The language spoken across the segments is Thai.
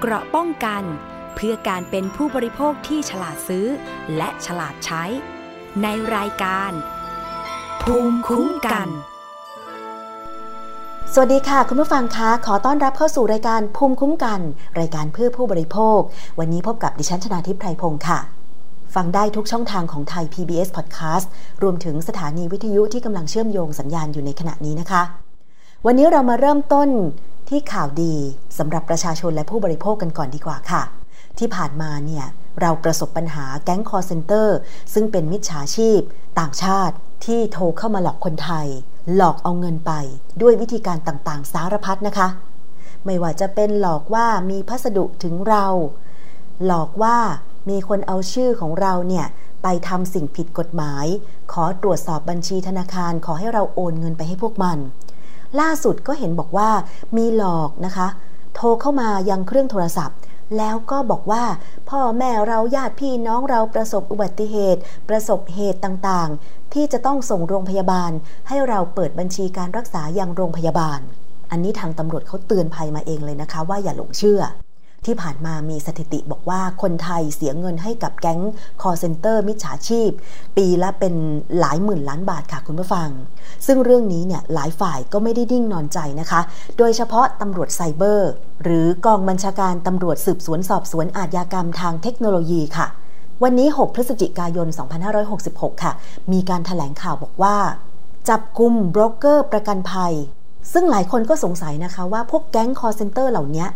เกราะป้องกัน เพื่อการเป็นผู้บริโภคที่ฉลาดซื้อ และฉลาดใช้ ในรายการ ภูมิคุ้มกัน สวัสดีค่ะ คุณผู้ฟังคะขอต้อนรับเข้าสู่รายการภูมิคุ้มกัน รายการเพื่อผู้บริโภค วันนี้พบกับดิฉันชนาทิพไพรพงศ์ค่ะฟังได้ทุกช่องทางของไทย PBS Podcast รวมถึงสถานีวิทยุที่กำลังเชื่อมโยงสัญญาณอยู่ในขณะนี้นะคะ วันนี้เรามาเริ่มต้น ที่ข่าวดีสำหรับประชาชนและผู้บริโภคกันก่อนดีกว่าค่ะ ที่ผ่านมาเนี่ยเราประสบปัญหาแก๊งคอลเซ็นเตอร์ซึ่งเป็นมิจฉาชีพ ต่างชาติที่โทรเข้ามาหลอกคนไทย หลอกเอาเงินไปด้วยวิธีการต่างๆ สารพัดนะคะ ไม่ว่าจะเป็นหลอกว่ามีพัสดุถึงเรา หลอกว่ามีคนเอาชื่อของเราเนี่ยไปทำสิ่งผิดกฎหมาย ขอตรวจสอบบัญชีธนาคารขอให้เราโอนเงินไปให้พวกมัน ล่าสุดก็เห็นบอกว่ามีหลอกนะคะ โทรเข้ามายังเครื่องโทรศัพท์ แล้วก็บอกว่า พ่อแม่เราญาติพี่น้องเราประสบอุบัติเหตุ ประสบเหตุต่างๆ ที่จะต้องส่งโรงพยาบาล ให้เราเปิดบัญชีการรักษายังโรงพยาบาล อันนี้ทางตำรวจเขาเตือนภัยมาเองเลยนะคะ ว่าอย่าหลงเชื่อ ที่ผ่านมามีสถิติบอกว่าคนไทยเสียเงินให้กับแก๊งคอลเซ็นเตอร์มิจฉาชีพ ปีละเป็นหลายหมื่นล้านบาทค่ะคุณผู้ฟัง ซึ่งเรื่องนี้เนี่ยหลายฝ่ายก็ไม่ได้นิ่งนอนใจนะคะ โดยเฉพาะตำรวจไซเบอร์ หรือกองบัญชาการตำรวจสืบสวนสอบสวนอาชญากรรมทางเทคโนโลยีค่ะ วันนี้ 6 พฤศจิกายน 2566 ค่ะ มีการแถลงข่าวบอกว่า จับกลุ่มโบรกเกอร์ประกันภัย ซึ่งหลายคนก็สงสัยนะคะว่าพวกแก๊งคอลเซ็นเตอร์เหล่านี้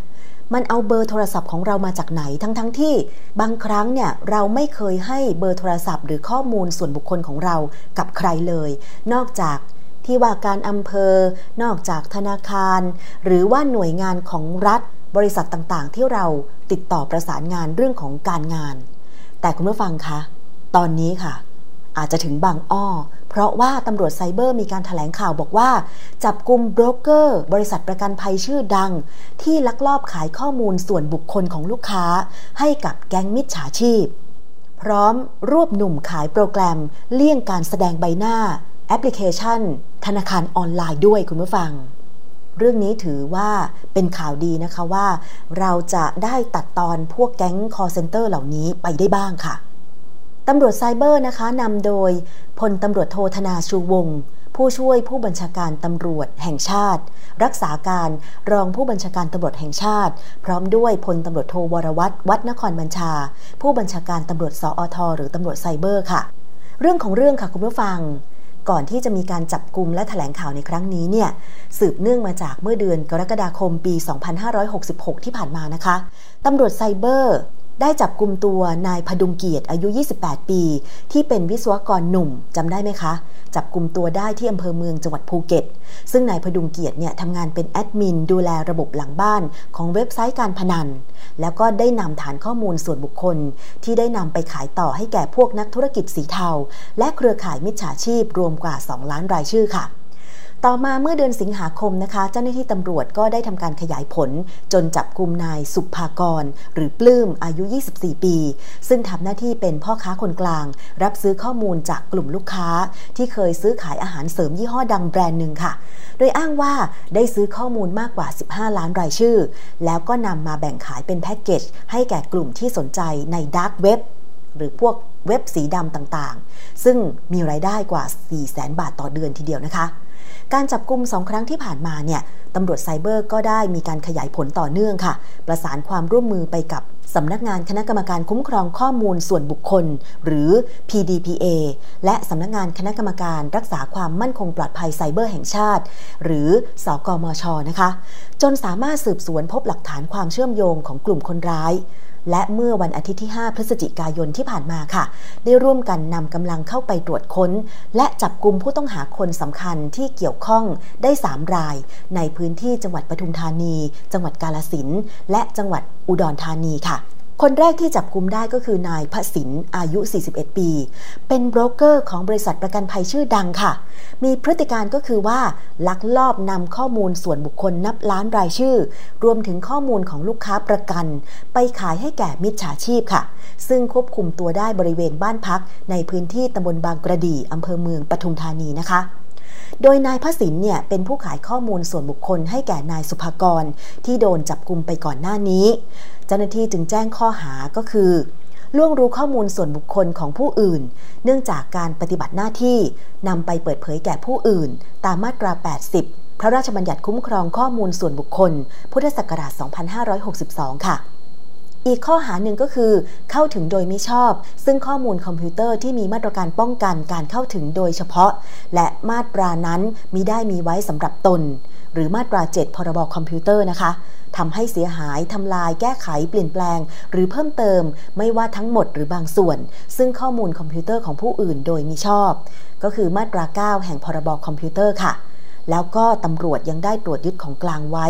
มันเอาเบอร์โทรศัพท์ของเรามาจากไหนทั้งๆทที่ บางครั้งเนี่ยเราไม่เคยให้เบอร์โทรศัพท์ หรือข้อมูลส่วนบุคคลของเรากับใครเลย นอกจากที่ว่าการอำเภอ นอกจากธนาคาร หรือว่าหน่วยงานของรัฐ บริษัทต่างๆ ที่เราติดต่อประสานงานเรื่องของการงาน แต่คุณผู้ฟังคะ ตอนนี้ค่ะ อาจจะถึงบางอ้อ เพราะว่าตำรวจไซเบอร์มีการถแถลงข่าวบอกว่า จับกลุ่มโบรกเกอร์ บริษัทประกันภัยชื่อดัง ที่ลักลอบขายข้อมูลส่วนบุคคลของลูกค้า ให้กับแก๊งมิจฉาชีพ พร้อมรวบหนุ่มขายโปรแกรม เลี่ยงการแสดงใบหน้า แอปพลิเคชัน ธนาคารออนไลน์ด้วยคุณผู้ฟังเรื่องนี้ถือว่าเป็นข่าวดีนะคะว่า เราจะได้ตัดตอนพวกแก๊งคอลเซ็นเตอร์เหล่านี้ไปได้บ้างค่ะ ตำรวจไซเบอร์นะคะนำโดยพลตำรวจโทธนาชูวงศ์ผู้ช่วยผู้บัญชาการตำรวจแห่งชาติ รักษาการรองผู้บัญชาการตำรวจแห่งชาติ พร้อมด้วยพลตำรวจโทวรวัตรวัดนครบัญชา ผู้บัญชาการตำรวจสอทหรือตำรวจไซเบอร์ค่ะ เรื่องของเรื่องค่ะคุณผู้ฟัง ก่อนที่จะมีการจับกลุ่มและถแถลงข่าวในครั้งนี้เนี่ยสืบเนื่องมาจากเมื่อเดือนกรกฎาคมปี 2566 ที่ผ่านมานะคะตำรวจไซเบอร์ ได้จับกลุ่มตัวนายพดุงเกียรติอายุ 28 ปี ที่เป็นวิศวกรหนุ่มจำได้ไหมคะ จับกลุ่มตัวได้ที่อำเภอเมืองจังหวัดภูเก็ต ซึ่งนายพดุงเกียรติเนี่ยทำงานเป็นแอดมินดูแลระบบหลังบ้านของเว็บไซต์การพนัน แล้วก็ได้นำฐานข้อมูลส่วนบุคคล ที่ได้นำไปขายต่อให้แก่พวกนักธุรกิจสีเทา และเครือข่ายมิจฉาชีพรวมกว่า 2 ล้านรายชื่อค่ะ ต่อมาเมื่อเดือนสิงหาคมนะคะ เจ้าหน้าที่ตำรวจก็ได้ทำการขยายผล จนจับกลุ่มนายสุภากร หรือปลื้มอายุ 24 ปี ซึ่งทำหน้าที่เป็นพ่อค้าคนกลาง รับซื้อข้อมูลจากกลุ่มลูกค้า ที่เคยซื้อขายอาหารเสริมยี่ห้อดังแบรนด์หนึ่งค่ะ โดยอ้างว่าได้ซื้อข้อมูลมากกว่า 15 ล้านรายชื่อ แล้วก็นำมาแบ่งขายเป็นแพ็กเกจให้แก่กลุ่มที่สนใจในดาร์กเว็บหรือพวกเว็บสีดำต่างๆ ซึ่งมีรายได้กว่า 4 0 0 0 0 0 บาทต่อเดือนทีเดียวนะคะ การจับกลุ่มสองครั้งที่ผ่านมาเนี่ยตำรวจไซเบอร์ก็ได้มีการขยายผลต่อเนื่องค่ะ ประสานความร่วมมือไปกับสำนักงานคณะกรรมการคุ้มครองข้อมูลส่วนบุคคล หรือ PDPA และสำนักงานคณะกรรมการรักษาความมั่นคงปลอดภัยไซเบอร์แห่งชาติ หรือสอกมชนะคะ จนสามารถสืบสวนพบหลักฐานความเชื่อมโยงของกลุ่มคนร้าย และเมื่อวันอาทิตย์ที่ 5 พฤศจิกายนที่ผ่านมาค่ะ ได้ร่วมกันนำกำลังเข้าไปตรวจค้น และจับกลุ่มผู้ต้องหาคนสำคัญที่เกี่ยวข้องได้ 3 ราย ในพื้นที่จังหวัดปทุมธานี จังหวัดกาลสินและจังหวัดอุดรธานีค่ะ คนแรกที่จับกุมได้ก็คือนายพระสินอายุ 41 ปี เป็นโบรกเกอร์ของบริษัทประกันภัยชื่อดังค่ะ มีพฤติการก็คือว่าลักลอบนำข้อมูลส่วนบุคคลนับล้านรายชื่อ รวมถึงข้อมูลของลูกค้าประกัน ไปขายให้แก่มิจฉาชีพค่ะ ซึ่งควบคุมตัวได้บริเวณบ้านพัก ในพื้นที่ตำบลบางกระดีอำเภอเมืองปทุมธานีนะคะ โดยนายพระสินเนี่ยเป็นผู้ขายข้อมูลส่วนบุคคลให้แก่นายสุภากร ที่โดนจับกลุมไปก่อนหน้านี้ เจ้าหน้าที่จึงแจ้งข้อหาก็คือล่วงรู้ข้อมูลส่วนบุคคลของผู้อื่น เนื่องจากการปฏิบัติหน้าที่นำไปเปิดเผยแก่ผู้อื่น ตามมาตรา 80 พระราชบัญญัติคุ้มครองข้อมูลส่วนบุคคล พุทธศักราช 2562 ค่ะ อีกข้อหาหนึ่งก็คือ เข้าถึงโดยมิชอบ ซึ่งข้อมูลคอมพิวเตอร์ที่มีมาตรการป้องกันการเข้าถึงโดยเฉพาะ และมาตรการนั้นมิได้มีไว้สำหรับตน หรือมาตรา 7 พรบคอมพิวเตอร์นะคะทำให้เสียหายทำลายแก้ไขเปลี่ยนแปลง หรือเพิ่มเติม ไม่ว่าทั้งหมดหรือบางส่วน ซึ่งข้อมูลคอมพิวเตอร์ของผู้อื่นโดยมิชอบ ก็คือมาตรา 9 แห่งพรบคอมพิวเตอร์ค่ะ แล้วก็ตำรวจยังได้ตรวจยึดของกลางไว้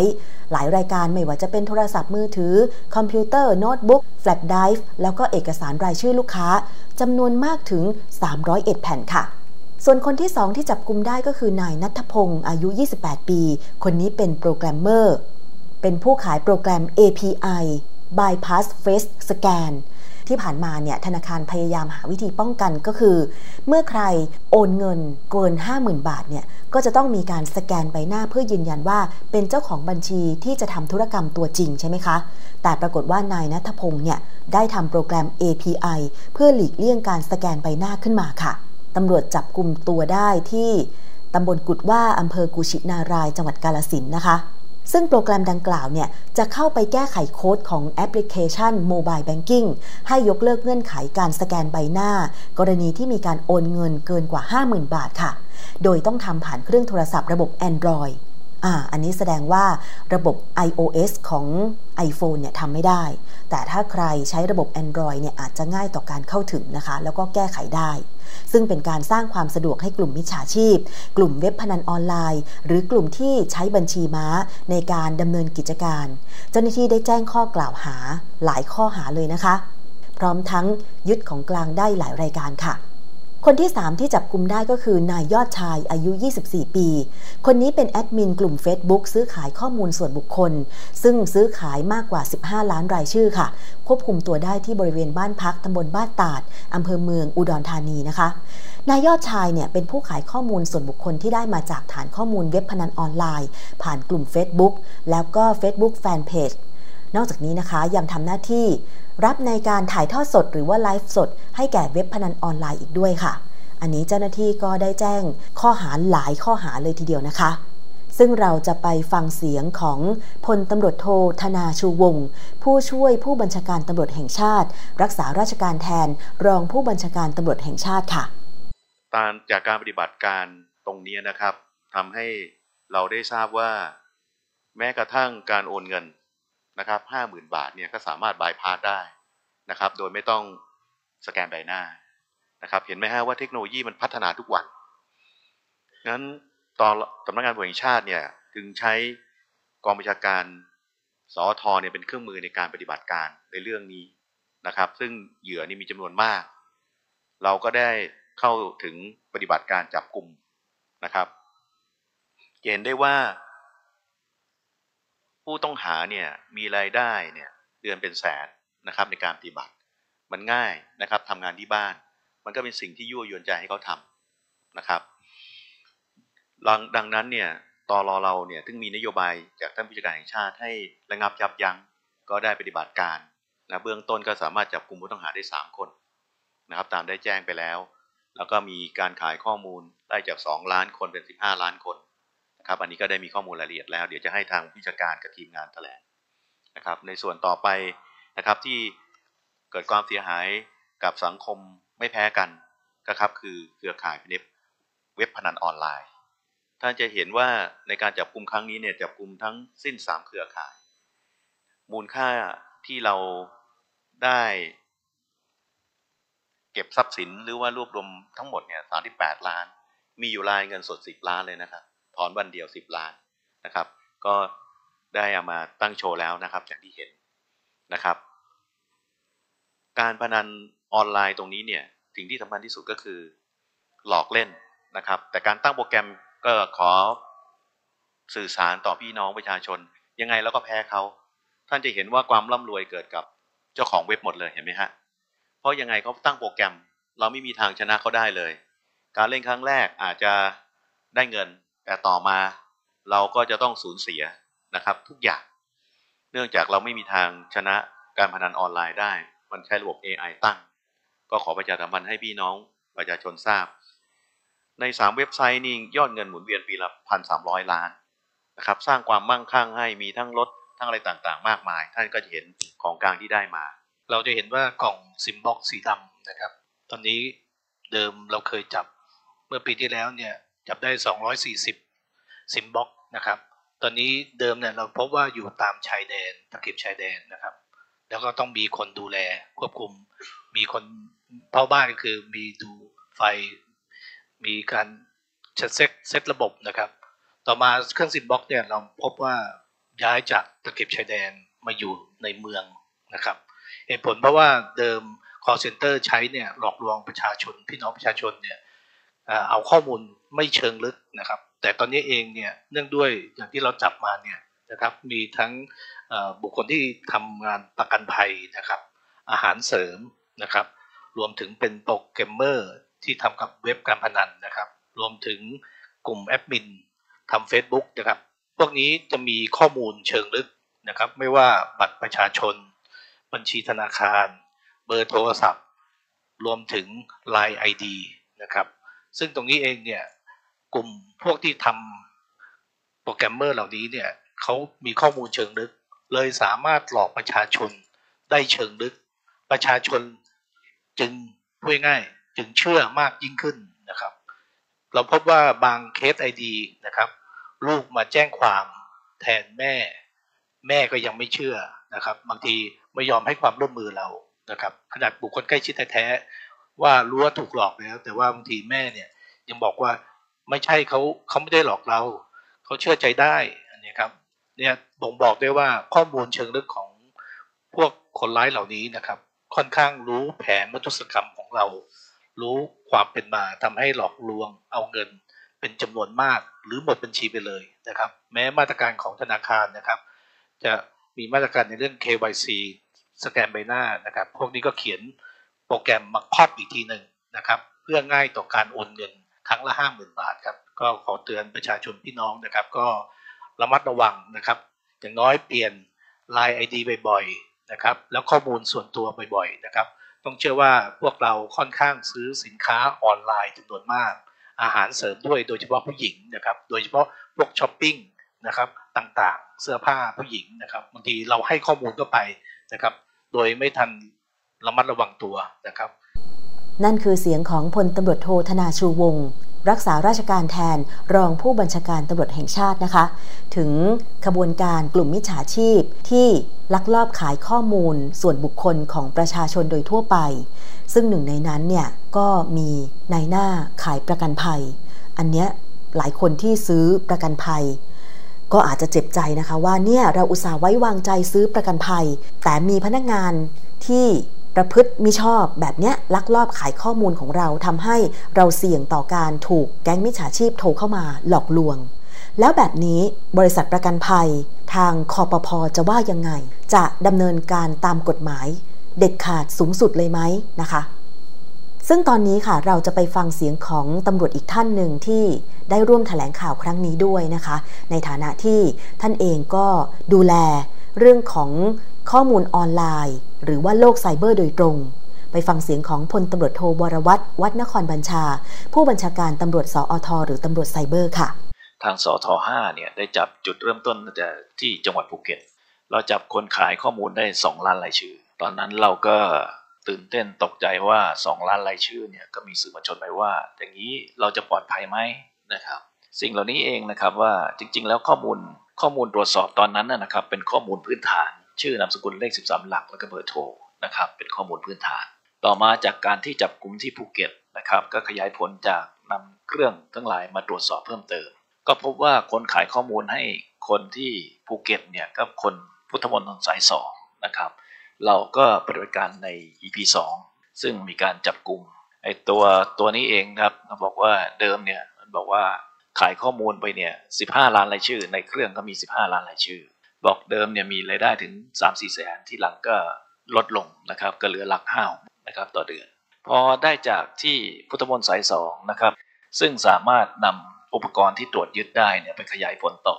หลายรายการไม่ว่าจะเป็นโทรศัพท์มือถือ คอมพิวเตอร์ โน้ตบุ๊กแฟลชไดรฟ์แล้วก็เอกสารรายชื่อลูกค้าจำนวนมากถึง 301 แผ่นค่ะส่วนคนที่ 2 ที่จับกุมได้ก็คือนายนัทพงศ์อายุ 28 ปี คนนี้เป็นโปรแกรมเมอร์ เป็นผู้ขายโปรแกรม API Bypass Face Scan ที่ผ่านมาเนี่ยธนาคารพยายามหาวิธีป้องกันก็คือ เมื่อใครโอนเงินเกิน 50,000 บาทเนี่ยก็จะต้องมีการสแกนใบหน้าเพื่อยืนยันว่าเป็นเจ้าของบัญชีที่จะทำธุรกรรมตัวจริงใช่ไหมคะ แต่ปรากฏว่านายนัทพงศ์เนี่ยได้ทำโปรแกรม API เพื่อหลีกเลี่ยงการสแกนใบหน้าขึ้นมาค่ะตำรวจจับกลุ่มตัวได้ที่ตำบลกุดหว้าอำเภอกุฉินารายณ์ จังหวัดกาฬสินธุ์นะคะ ซึ่งโปรแกรมดังกล่าวเนี่ยจะเข้าไปแก้ไขโค้ดของแอปพลิเคชันโมบายแบงกิ้งให้ยกเลิกเงื่อนไขการสแกนใบหน้า กรณีที่มีการโอนเงินเกินกว่า 50,000 บาทค่ะ โดยต้องทำผ่านเครื่องโทรศัพท์ระบบ Android อ่าอันนี้แสดงว่าระบบ iOS ของ iPhone เนี่ยทำไม่ได้ แต่ถ้าใครใช้ระบบ Android เนี่ยอาจจะง่ายต่อการเข้าถึงนะคะ แล้วก็แก้ไขได้ ซึ่งเป็นการสร้างความสะดวกให้กลุ่มมิจฉาชีพ กลุ่มเว็บพนันออนไลน์ หรือกลุ่มที่ใช้บัญชีม้าในการดำเนินกิจการ เจ้าหน้าที่ได้แจ้งข้อกล่าวหาหลายข้อหาเลยนะคะ พร้อมทั้งยึดของกลางได้หลายรายการค่ะ คนที่ 3 ที่จับกลุ่มได้ก็คือนายยอดชายอายุ 24 ปี คนนี้เป็นแอดมินกลุ่ม Facebook ซื้อขายข้อมูลส่วนบุคคล ซึ่งซื้อขายมากกว่า 15 ล้านรายชื่อค่ะ ควบคุมตัวได้ที่บริเวณบ้านพักตำบลบ้านตาดอำเภอเมืองอุดรธานีนะคะ นายยอดชายเนี่ยเป็นผู้ขายข้อมูลส่วนบุคคลที่ได้มาจากฐานข้อมูลเว็บพนันออนไลน์ ผ่านกลุ่ม Facebook แล้วก็ Facebook Fanpage นอกจากนี้นะคะยังทำหน้าที่ รับในการถ่ายทอดสดหรือว่าไลฟ์สด ให้แก่เว็บพนันออนไลน์อีกด้วยค่ะ อันนี้เจ้าหน้าที่ก็ได้แจ้งข้อหาหลายข้อหาเลยทีเดียวนะคะ ซึ่งเราจะไปฟังเสียงของพลตำรวจโทธนาชูวงศ์ผู้ช่วยผู้บัญชาการตำรวจแห่งชาติ รักษาราชการแทนรองผู้บัญชาการตำรวจแห่งชาติค่ะตามจากการปฏิบัติการตรงนี้นะครับทำให้เราได้ทราบว่า แม้กระทั่งการโอนเงิน นะครับห้าหมื่นบาทเนี่ยก็สามารถบายพาสได้นะครับ โดยไม่ต้องสแกนใบหน้านะครับเห็นไหมฮะว่าเทคโนโลยีมันพัฒนาทุกวันงั้นตอนสำนักงานบริหารชาติเนี่ยจึงใช้กองบัญชาการสอทอเนี่ยเป็นเครื่องมือในการปฏิบัติการในเรื่องนี้นะครับ ซึ่งเหยื่อนี่มีจำนวนมาก เราก็ได้เข้าถึงปฏิบัติการจับกลุ่มนะครับ เห็นได้ว่า ผู้ต้องหาเนี่ยมีรายได้เนี่ยเดือนเป็นแสนนะครับในการปฏิบัติ มันง่ายนะครับทำงานที่บ้าน มันก็เป็นสิ่งที่ยั่วยวนใจให้เขาทำนะครับดังนั้นเนี่ยตอรอเราเนี่ยถึงมีนโยบายจากท่านผู้จัดการแห่งชาติให้ระงับยับยั้งก็ได้ปฏิบัติการนะเบื้องต้นก็สามารถจับกลุ่มผู้ต้องหาได้ 3 คนนะครับตามได้แจ้งไปแล้ว แล้วก็มีการขายข้อมูลได้จาก 2 ล้านคนเป็น 15 ล้านคน ครับอันนี้ก็ได้มีข้อมูลรายละเอียดแล้ว เดี๋ยวจะให้ทางพิจการกับทีมงานแถลงนะครับ ในส่วนต่อไปนะครับที่เกิดความเสียหายกับสังคมไม่แพ้กันนะครับคือเครือข่ายเว็บพนันออนไลน์ ท่านจะเห็นว่าในการจับกลุ่มครั้งนี้เนี่ยจับกลุ่มทั้งสิ้นสามเครือข่าย มูลค่าที่เราได้เก็บทรัพย์สินหรือว่ารวบรวมทั้งหมดเนี่ยสามที่แปดล้าน มีอยู่รายเงินสดสิบล้านเลยนะครับ ถอนวันเดียวสิบล้านนะครับ ก็ได้เอามาตั้งโชว์แล้วนะครับอย่างที่เห็นนะครับ การพนันออนไลน์ตรงนี้เนี่ยสิ่งที่สำคัญที่สุดก็คือหลอกเล่นนะครับ แต่การตั้งโปรแกรมก็ขอสื่อสารต่อพี่น้องประชาชน ยังไงแล้วก็แพ้เขา ท่านจะเห็นว่าความร่ำรวยเกิดกับเจ้าของเว็บหมดเลยเห็นไหมฮะเพราะยังไงเขาตั้งโปรแกรม เราไม่มีทางชนะเขาได้เลย การเล่นครั้งแรกอาจจะได้เงิน แต่ต่อมาเราก็จะต้องสูญเสียนะครับทุกอย่าง เนื่องจากเราไม่มีทางชนะการพนันออนไลน์ได้ มันใช้ระบบ AI ตั้ง ก็ขอประชาสัมพันธ์ให้พี่น้องประชาชนทราบ ใน 3 เว็บไซต์นี้ยอดเงินหมุนเวียนปีละพันสามร้อยล้านนะครับสร้างความมั่งคั่งให้มีทั้งรถทั้งอะไรต่างๆ มากมาย ท่านก็จะเห็นของกลางที่ได้มา เราจะเห็นว่ากล่อง SIM box สีดำนะครับ ตอนนี้เดิมเราเคยจับเมื่อปีที่แล้วเนี่ย จับได้ 240 SIM boxนะครับ ตอนนี้เดิมเนี่ยเราพบว่าอยู่ตามชายแดนตะเข็บชายแดนนะครับ แล้วก็ต้องมีคนดูแลควบคุม มีคนเฝ้าบ้านก็คือมีดูไฟ มีการเซตเซตระบบนะครับ ต่อมาเครื่องซิมบ็อกเนี่ยเราพบว่าย้ายจากตะเข็บชายแดนมาอยู่ในเมืองนะครับเหตุผลเพราะว่าเดิม call center ใช้เนี่ยหลอกลวงประชาชนพี่น้องประชาชนเนี่ยเอาข้อมูล ไม่เชิงลึกนะครับ แต่ตอนนี้เองเนี่ยเนื่องด้วยอย่างที่เราจับมาเนี่ยนะครับมีทั้งบุคคลที่ทำงานประกันภัยนะครับ อาหารเสริมนะครับ รวมถึงเป็นโปรแกรมเมอร์ที่ทำกับเว็บการพนันนะครับ รวมถึงกลุ่มแอดมินทำ Facebook นะครับ พวกนี้จะมีข้อมูลเชิงลึกนะครับ ไม่ว่าบัตรประชาชน บัญชีธนาคาร เบอร์โทรศัพท์ รวมถึง Line ID นะครับ ซึ่งตรงนี้เองเนี่ย กลุ่มพวกที่ทำโปรแกรมเมอร์เหล่านี้เนี่ยเขามีข้อมูลเชิงลึก เลยสามารถหลอกประชาชนได้เชิงลึก ประชาชนจึงพูดง่ายจึงเชื่อมากยิ่งขึ้นนะครับ เราพบว่าบางเคสไอดีนะครับ ลูกมาแจ้งความแทนแม่ แม่ก็ยังไม่เชื่อนะครับ บางทีไม่ยอมให้ความร่วมมือเรานะครับขนาดบุคคลใกล้ชิดแท้ๆว่ารู้ว่าถูกหลอกแล้ว แต่ว่าบางทีแม่เนี่ยยังบอกว่า ไม่ใช่เขาเขาไม่ได้หลอกเราเขาเชื่อใจได้อันนี้ครับเนี่ยบ่งบอกได้ว่าข้อมูลเชิงลึกของพวกคนร้ายเหล่านี้นะครับ ค่อนข้างรู้แผนมัตถุศกรรมของเรา รู้ความเป็นมาทำให้หลอกลวงเอาเงินเป็นจำนวนมากหรือหมดบัญชีไปเลยนะครับ แม้มาตรการของธนาคารนะครับ จะมีมาตรการในเรื่อง KYC สแกนใบหน้านะครับ พวกนี้ก็เขียนโปรแกรมมาครอบอีกทีหนึ่งนะครับ เพื่อง่ายต่อการโอนเงิน ครั้งละห้าหมื่นบาทครับก็ขอเตือนประชาชนพี่น้องนะครับ ก็ระมัดระวังนะครับ อย่างน้อยเปลี่ยน Line ID บ่อยๆนะครับ แล้วข้อมูลส่วนตัวบ่อยๆนะครับ ต้องเชื่อว่าพวกเราค่อนข้างซื้อสินค้าออนไลน์จำนวนมาก อาหารเสริมด้วยโดยเฉพาะผู้หญิงนะครับ โดยเฉพาะพวกช้อปปิ้งนะครับต่างๆ เสื้อผ้าผู้หญิงนะครับบางทีเราให้ข้อมูลก็ไปนะครับ โดยไม่ทันระมัดระวังตัวนะครับ นั่นคือเสียงของพลตำรวจโทธนาชูวงศ์รักษาราชการแทนรองผู้บัญชาการตำรวจแห่งชาตินะคะ ถึงขบวนการกลุ่มมิจฉาชีพที่ลักลอบขายข้อมูลส่วนบุคคลของประชาชนโดยทั่วไป ซึ่งหนึ่งในนั้นเนี่ยก็มีนายหน้าขายประกันภัย อันเนี้ยหลายคนที่ซื้อประกันภัย ก็อาจจะเจ็บใจนะคะว่าเนี่ยเราอุตส่าห์ไว้วางใจซื้อประกันภัย แต่มีพนักงานที่ ประพฤติมิชอบแบบนี้ลักลอบขายข้อมูลของเราทำให้เราเสี่ยงต่อการถูกแก๊งมิจฉาชีพโทรเข้ามาหลอกลวง แล้วแบบนี้บริษัทประกันภัย ทางคอปพอจะว่ายังไง จะดำเนินการตามกฎหมาย เด็ดขาดสูงสุดเลยไหมนะคะ ซึ่งตอนนี้ค่ะเราจะไปฟังเสียงของตำรวจอีกท่านหนึ่งที่ได้ร่วมถแถลงข่าวครั้งนี้ด้วยนะคะ ในฐานะที่ท่านเองก็ดูแลเรื่องของข้อมูลออนไลน์ หรือว่าโลกไซเบอร์โดยตรง ไปฟังเสียงของพลตำรวจโทวรวัตรวัดนครบัญชา ผู้บัญชาการตำรวจสอทหรือตำรวจไซเบอร์ค่ะ ทางสอท5เนี่ยได้จับจุดเริ่มต้นแต่ที่จังหวัดภูเก็ต เราจับคนขายข้อมูลได้ 2 ล้านรายชื่อ ตอนนั้นเราก็ตื่นเต้นตกใจว่า 2 ล้านรายชื่อเนี่ยก็มีสื่อมวลชนไปว่า อย่างนี้เราจะปลอดภัยไหมนะครับสิ่งเหล่านี้เองนะครับว่าจริงๆ แล้วข้อมูลข้อมูลตรวจสอบตอนนั้นนะครับเป็นข้อมูลพื้นฐาน ชื่อนามสกุลเลข 13 หลักแล้วก็เบอร์โทรนะครับเป็นข้อมูลพื้นฐาน ต่อมาจากการที่จับกลุ่มที่ภูเก็ตนะครับก็ขยายผลจากนำเครื่องทั้งหลายมาตรวจสอบเพิ่มเติม ก็พบว่าคนขายข้อมูลให้คนที่ภูเก็ตเนี่ยก็คนพุทธมณฑลสายสองนะครับเราก็ปฏิบัติการใน EP 2 ซึ่งมีการจับกลุ่มไอ้ตัวตัวนี้เองครับบอกว่าเดิมเนี่ยมันบอกว่าขายข้อมูลไปเนี่ย 15 ล้านรายชื่อ ในเครื่องก็มี 15 ล้านรายชื่อ บอกเดิมเนี่ยมีรายได้ถึง 3 4แสนที่หลังก็ลดลงนะครับก็เหลือหลักห้านะครับต่อเดือน พอได้จากที่พุทธมนต์สายสองนะครับซึ่งสามารถนอุปกรณ์ที่ตรวจยึดได้เนี่ยไปขยายผลต่อ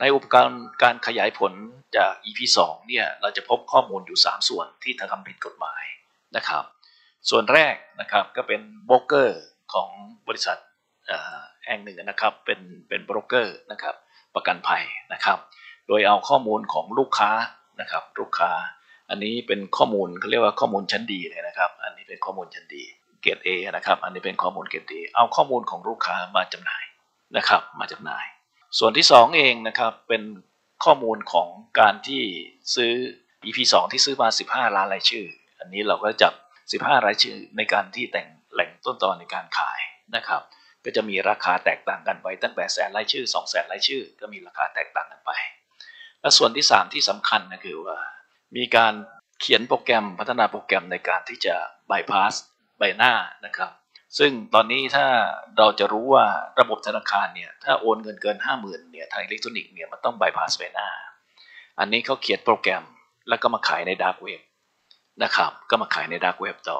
ในอุปกรณ์การขยายผลจาก EP 2เนี่ยเราจะพบข้อมูลอยู่ 3 ส่วนที่ทำผิดกฎหมายนะครับส่วนแรกนะครับก็เป็นโบรกเกอร์ของบริษัทแห่งหนึ่งนะครับเป็นเป็นโบรกเกอร์นะครับประกันภัยนะครับ โดยเอาข้อมูลของลูกค้านะครับ ลูกค้า อันนี้เป็นข้อมูลเขาเรียกว่าข้อมูลชั้นดีเลยนะครับ อันนี้เป็นข้อมูลชั้นดีเกรด A นะครับ อันนี้เป็นข้อมูลเกรด A เอาข้อมูลของลูกค้ามาจำหน่ายนะครับ มาจำหน่าย ส่วนที่ 2 เองนะครับเป็นข้อมูลของการที่ซื้อ EP 2 ที่ซื้อมา 15 ล้านรายชื่อ อันนี้เราก็จับ 15 รายชื่อในการที่แต่งแหล่งต้นตอนในการขายนะครับ ก็จะมีราคาแตกต่างกันไปตั้งแต่แสนรายชื่อ 2 แสนรายชื่อ ก็มีราคาแตกต่างกันไป และส่วนที่ 3 ที่สำคัญนะคือว่า มีการเขียนโปรแกรมพัฒนาโปรแกรมในการที่จะบายพาสใบหน้านะครับ ซึ่งตอนนี้ถ้าเราจะรู้ว่าระบบธนาคารเนี่ยถ้าโอนเงินเกิน 5 0,000เนี่ยทางอิเล็กทรอนิกส์เนี่ยมันต้องบายพาสใบหน้า อันนี้เขาเขียนโปรแกรมแล้วก็มาขายในดาร์กเว็บนะครับก็มาขายในดาร์กเว็บต่อ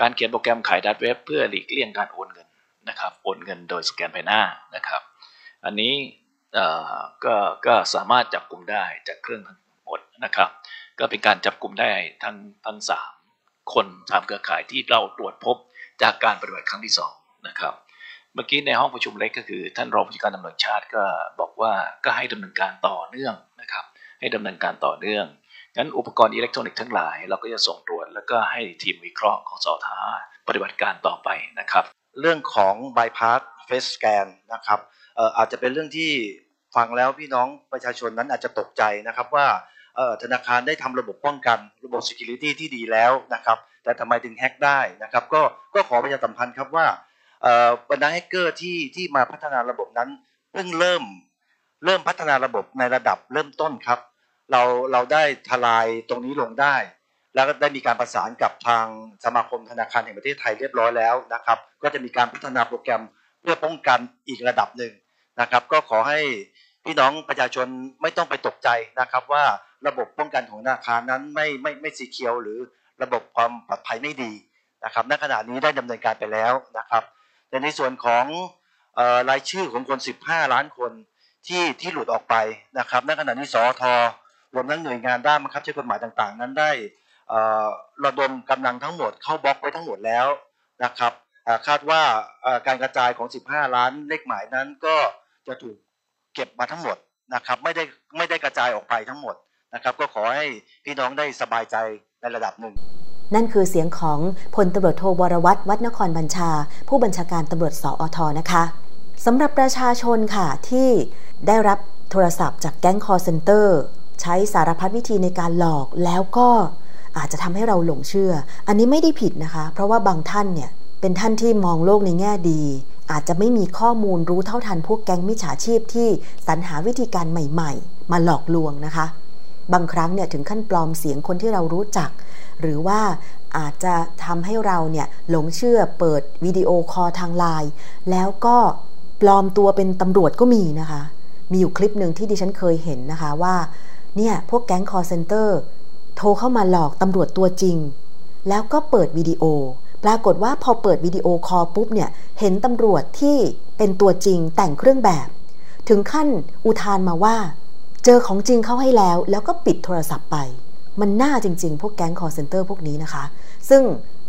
การเขียนโปรแกรมขายดาร์กเว็บเพื่อหลีกเลี่ยงการโอนเงินนะครับโอนเงินโดยสแกนใบหน้านะครับ อันนี้ ก็ก็สามารถจับกลุ่มได้จากเครื่องทั้งหมดนะครับ ก็เป็นการจับกลุ่มได้ทั้งทั้งสามคนตามเครือข่ายที่เราตรวจพบจากการปฏิบัติครั้งที่สองนะครับเมื่อกี้ในห้องประชุมเล็กก็คือท่านรองผู้บัญชาการตำรวจชาติก็บอกว่าก็ให้ดำเนินการต่อเนื่องนะครับ ให้ดำเนินการต่อเนื่องงั้นอุปกรณ์อิเล็กทรอนิกส์ทั้งหลาย เราก็จะส่งตรวจแล้วก็ให้ทีมวิเคราะห์ของสอท.ปฏิบัติการต่อไปนะครับ เรื่องของ bypass face scan นะครับ อาจจะเป็นเรื่องที่ฟังแล้วพี่น้องประชาชนนั้นอาจจะตกใจนะครับว่าธนาคารได้ทำระบบป้องกันระบบ Security ที่ดีแล้วนะครับ แต่ทำไมถึงแฮ็กได้นะครับ ก็ก็ขอประชาสัมพันธ์ครับว่าบรรดาแฮกเกอร์ที่ที่มาพัฒนาระบบนั้นเพิ่งเริ่มเริ่มพัฒนาระบบในระดับเริ่มต้นครับ เราเราได้ทลายตรงนี้ลงได้ แล้วก็ได้มีการประสานกับทางสมาคมธนาคารแห่งประเทศไทยเรียบร้อยแล้วนะครับ ก็จะมีการพัฒนาโปรแกรม เพื่อป้องกันอีกระดับหนึ่งนะครับ ก็ขอให้พี่น้องประชาชนไม่ต้องไปตกใจนะครับ ว่าระบบป้องกันของธนาคารนั้นไม่ไม่ไม่สีเขียว หรือระบบความปลอดภัยไม่ดีนะครับณขณะนี้ได้ดำเนินการไปแล้วนะครับแต่ในส่วนของรายชื่อของคน 15 ล้านคนที่ที่หลุดออกไปนะครับณขณะนี้สอทอรวมทั้งหน่วยงานด้านบังคับใช้กฎหมายต่างๆ นั้นได้ระดมกำลังทั้งหมดเข้าบล็อกไว้ทั้งหมดแล้วนะครับ คาดว่าการกระจายของ 15 ล้านเลขหมายนั้นก็จะถูกเก็บมาทั้งหมดนะครับไม่ได้ไม่ได้กระจายออกไปทั้งหมดนะครับ ก็ขอให้พี่น้องได้สบายใจในระดับหนึ่ง นั่นคือเสียงของพลตำรวจโทวรวัตรวัดนครบัญชา ผู้บัญชาการตำรวจสอทนะคะสำหรับประชาชนค่ะที่ได้รับโทรศัพท์จากแก๊ง call center ใช้สารพัดวิธีในการหลอกแล้วก็อาจจะทำให้เราหลงเชื่อ อันนี้ไม่ได้ผิดนะคะ เพราะว่าบางท่านเนี่ย เป็นท่านที่มองโลกในแง่ดี อาจจะไม่มีข้อมูลรู้เท่าทันพวกแก๊งมิจฉาชีพที่สรรหาวิธีการใหม่ๆ มาหลอกลวงนะคะ บางครั้งเนี่ยถึงขั้นปลอมเสียงคนที่เรารู้จัก หรือว่าอาจจะทำให้เราเนี่ยหลงเชื่อเปิดวิดีโอคอลทางไลน์แล้วก็ปลอมตัวเป็นตำรวจก็มีนะคะ มีอยู่คลิปหนึ่งที่ดิฉันเคยเห็นนะคะว่าเนี่ยพวกแก๊ง call center โทรเข้ามาหลอกตำรวจตัวจริง แล้วก็เปิดวิดีโอ ปรากฏว่าพอเปิดวิดีโอคอลปุ๊บเนี่ยเห็นตำรวจที่เป็นตัวจริงแต่งเครื่องแบบ ถึงขั้นอุทานมาว่า เจอของจริงเข้าให้แล้ว แล้วก็ปิดโทรศัพท์ไป มันน่าจริง ๆ พวกแก๊ง call center พวกนี้นะคะ ซึ่ง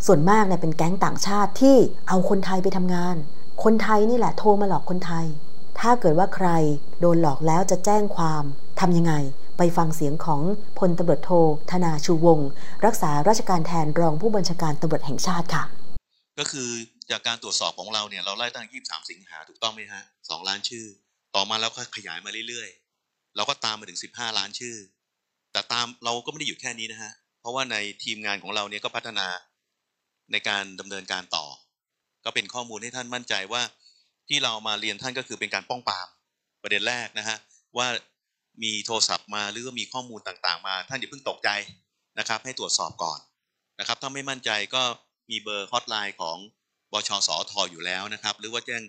ส่วนมากเนี่ยเป็นแก๊งต่างชาติที่เอาคนไทยไปทำงาน คนไทยนี่แหละโทรมาหลอกคนไทย ถ้าเกิดว่าใครโดนหลอกแล้วจะแจ้งความทำยังไง ไปฟังเสียงของพลตำรวจโทธนาชูวงศ์รักษาราชการแทนรองผู้บัญชาการตำรวจแห่งชาติค่ะ ก็คือจากการตรวจสอบของเราเนี่ยเราไล่ตั้ง 23 สิงหาถูกต้องไหมฮะสองล้านชื่อ ต่อมาแล้วก็ขยายมาเรื่อยเราก็ตามมาถึง 15 ล้านชื่อ แต่ตามเราก็ไม่ได้หยุดแค่นี้นะฮะเพราะว่าในทีมงานของเราเนี่ยก็พัฒนาในการดำเนินการต่อ ก็เป็นข้อมูลให้ท่านมั่นใจว่าที่เรามาเรียนท่านก็คือเป็นการป้องปรามประเด็นแรกนะฮะว่า มีโทรศัพท์มาหรือว่ามีข้อมูลต่างๆ มา ท่านอย่าเพิ่งตกใจนะครับ ให้ตรวจสอบก่อนนะครับ ถ้าไม่มั่นใจก็มีเบอร์ฮอตไลน์ของบชสอทออยู่แล้วนะครับ หรือว่าแจ้ง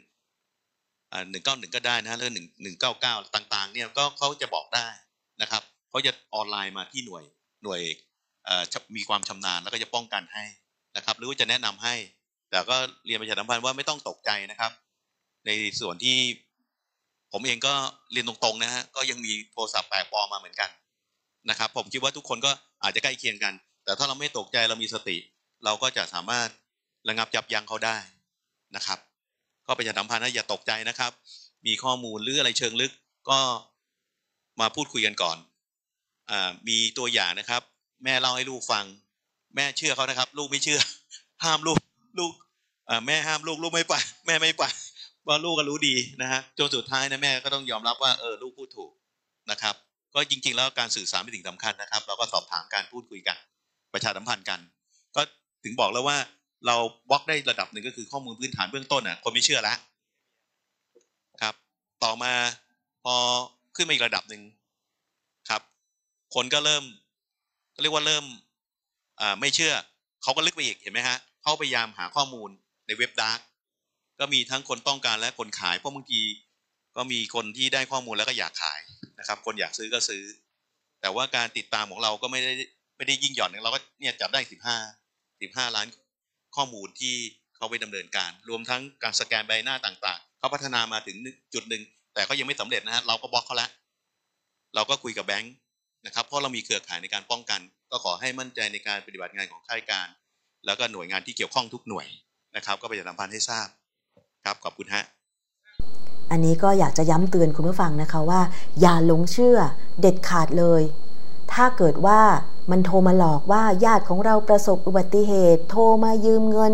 หนึ่งเก้าหนึ่งก็ได้นะแล้วหนึ่งหนึ่งเก้าเก้าต่างๆ เนี่ยก็เขาจะบอกได้นะครับเขาจะออนไลน์มาที่หน่วยหน่วยมีความชำนาญแล้วก็จะป้องกันให้นะครับ หรือว่าจะแนะนำให้ แต่ก็เรียนประชาสัมพันธ์ว่าไม่ต้องตกใจนะครับ ในส่วนที่ ผมเองก็เรียนตรงๆนะฮะก็ยังมีโทรศัพท์แปลกปลอมมาเหมือนกันนะครับ ผมคิดว่าทุกคนก็อาจจะใกล้เคียงกัน แต่ถ้าเราไม่ตกใจเรามีสติ เราก็จะสามารถระงับยับยั้งเขาได้นะครับ ก็ประชาสัมพันธ์นะอย่าตกใจนะครับ มีข้อมูลหรืออะไรเชิงลึกก็มาพูดคุยกันก่อนอ่ามีตัวอย่างนะครับ แม่เล่าให้ลูกฟัง แม่เชื่อเขานะครับ ลูกไม่เชื่อ ห้ามลูกลูกอ่าแม่ห้ามลูกลูกไม่ไป แม่ไม่ไป ว่าลูกก็รู้ดีนะฮะจนสุดท้ายนะแม่ก็ต้องยอมรับว่าเออลูกพูดถูกนะครับ ก็จริง ๆ แล้วการสื่อสารเป็นสิ่งสำคัญนะครับ เราก็สอบถามการพูดคุยกัน ประชาสัมพันธ์กัน ก็ถึงบอกแล้วว่าเราบล็อกได้ระดับหนึ่งก็คือข้อมูลพื้นฐานเบื้องต้นอะคนไม่เชื่อแล้วครับ ต่อมาพอขึ้นมาอีกระดับหนึ่งครับ คนก็เริ่มเรียกว่าเริ่มอ่าไม่เชื่อเขาก็ลึกไปอีกเห็นไหมฮะเขาพยายามหาข้อมูลในเว็บดาร์ก ก็มีทั้งคนต้องการและคนขายเพราะบางทีก็มีคนที่ได้ข้อมูลแล้วก็อยากขายนะครับ คนอยากซื้อก็ซื้อ แต่ว่าการติดตามของเราก็ไม่ได้ไม่ได้ยิ่งหย่อนเราก็เนี่ยจับได้สิบห้าสิบห้าล้านข้อมูลที่เขาไปดำเนินการ รวมทั้งการสแกนใบหน้าต่างๆเขาพัฒนามาถึงจุดหนึ่งแต่ก็ยังไม่สำเร็จนะฮะเราก็บล็อกเขาแล้วเราก็คุยกับแบงค์นะครับเพราะเรามีเครือข่ายในการป้องกัน ก็ขอให้มั่นใจในการปฏิบัติงานของข้าราชการ แล้วก็หน่วยงานที่เกี่ยวข้องทุกหน่วยนะครับ ก็ไประชาสัมพันธ์ให้ทราบ ครับขอบคุณฮะอันนี้ก็อยากจะย้ำเตือนคุณผู้ฟังนะคะว่า อย่าหลงเชื่อเด็ดขาดเลย ถ้าเกิดว่ามันโทรมาหลอกว่าญาติของเราประสบอุบัติเหตุ โทรมายืมเงิน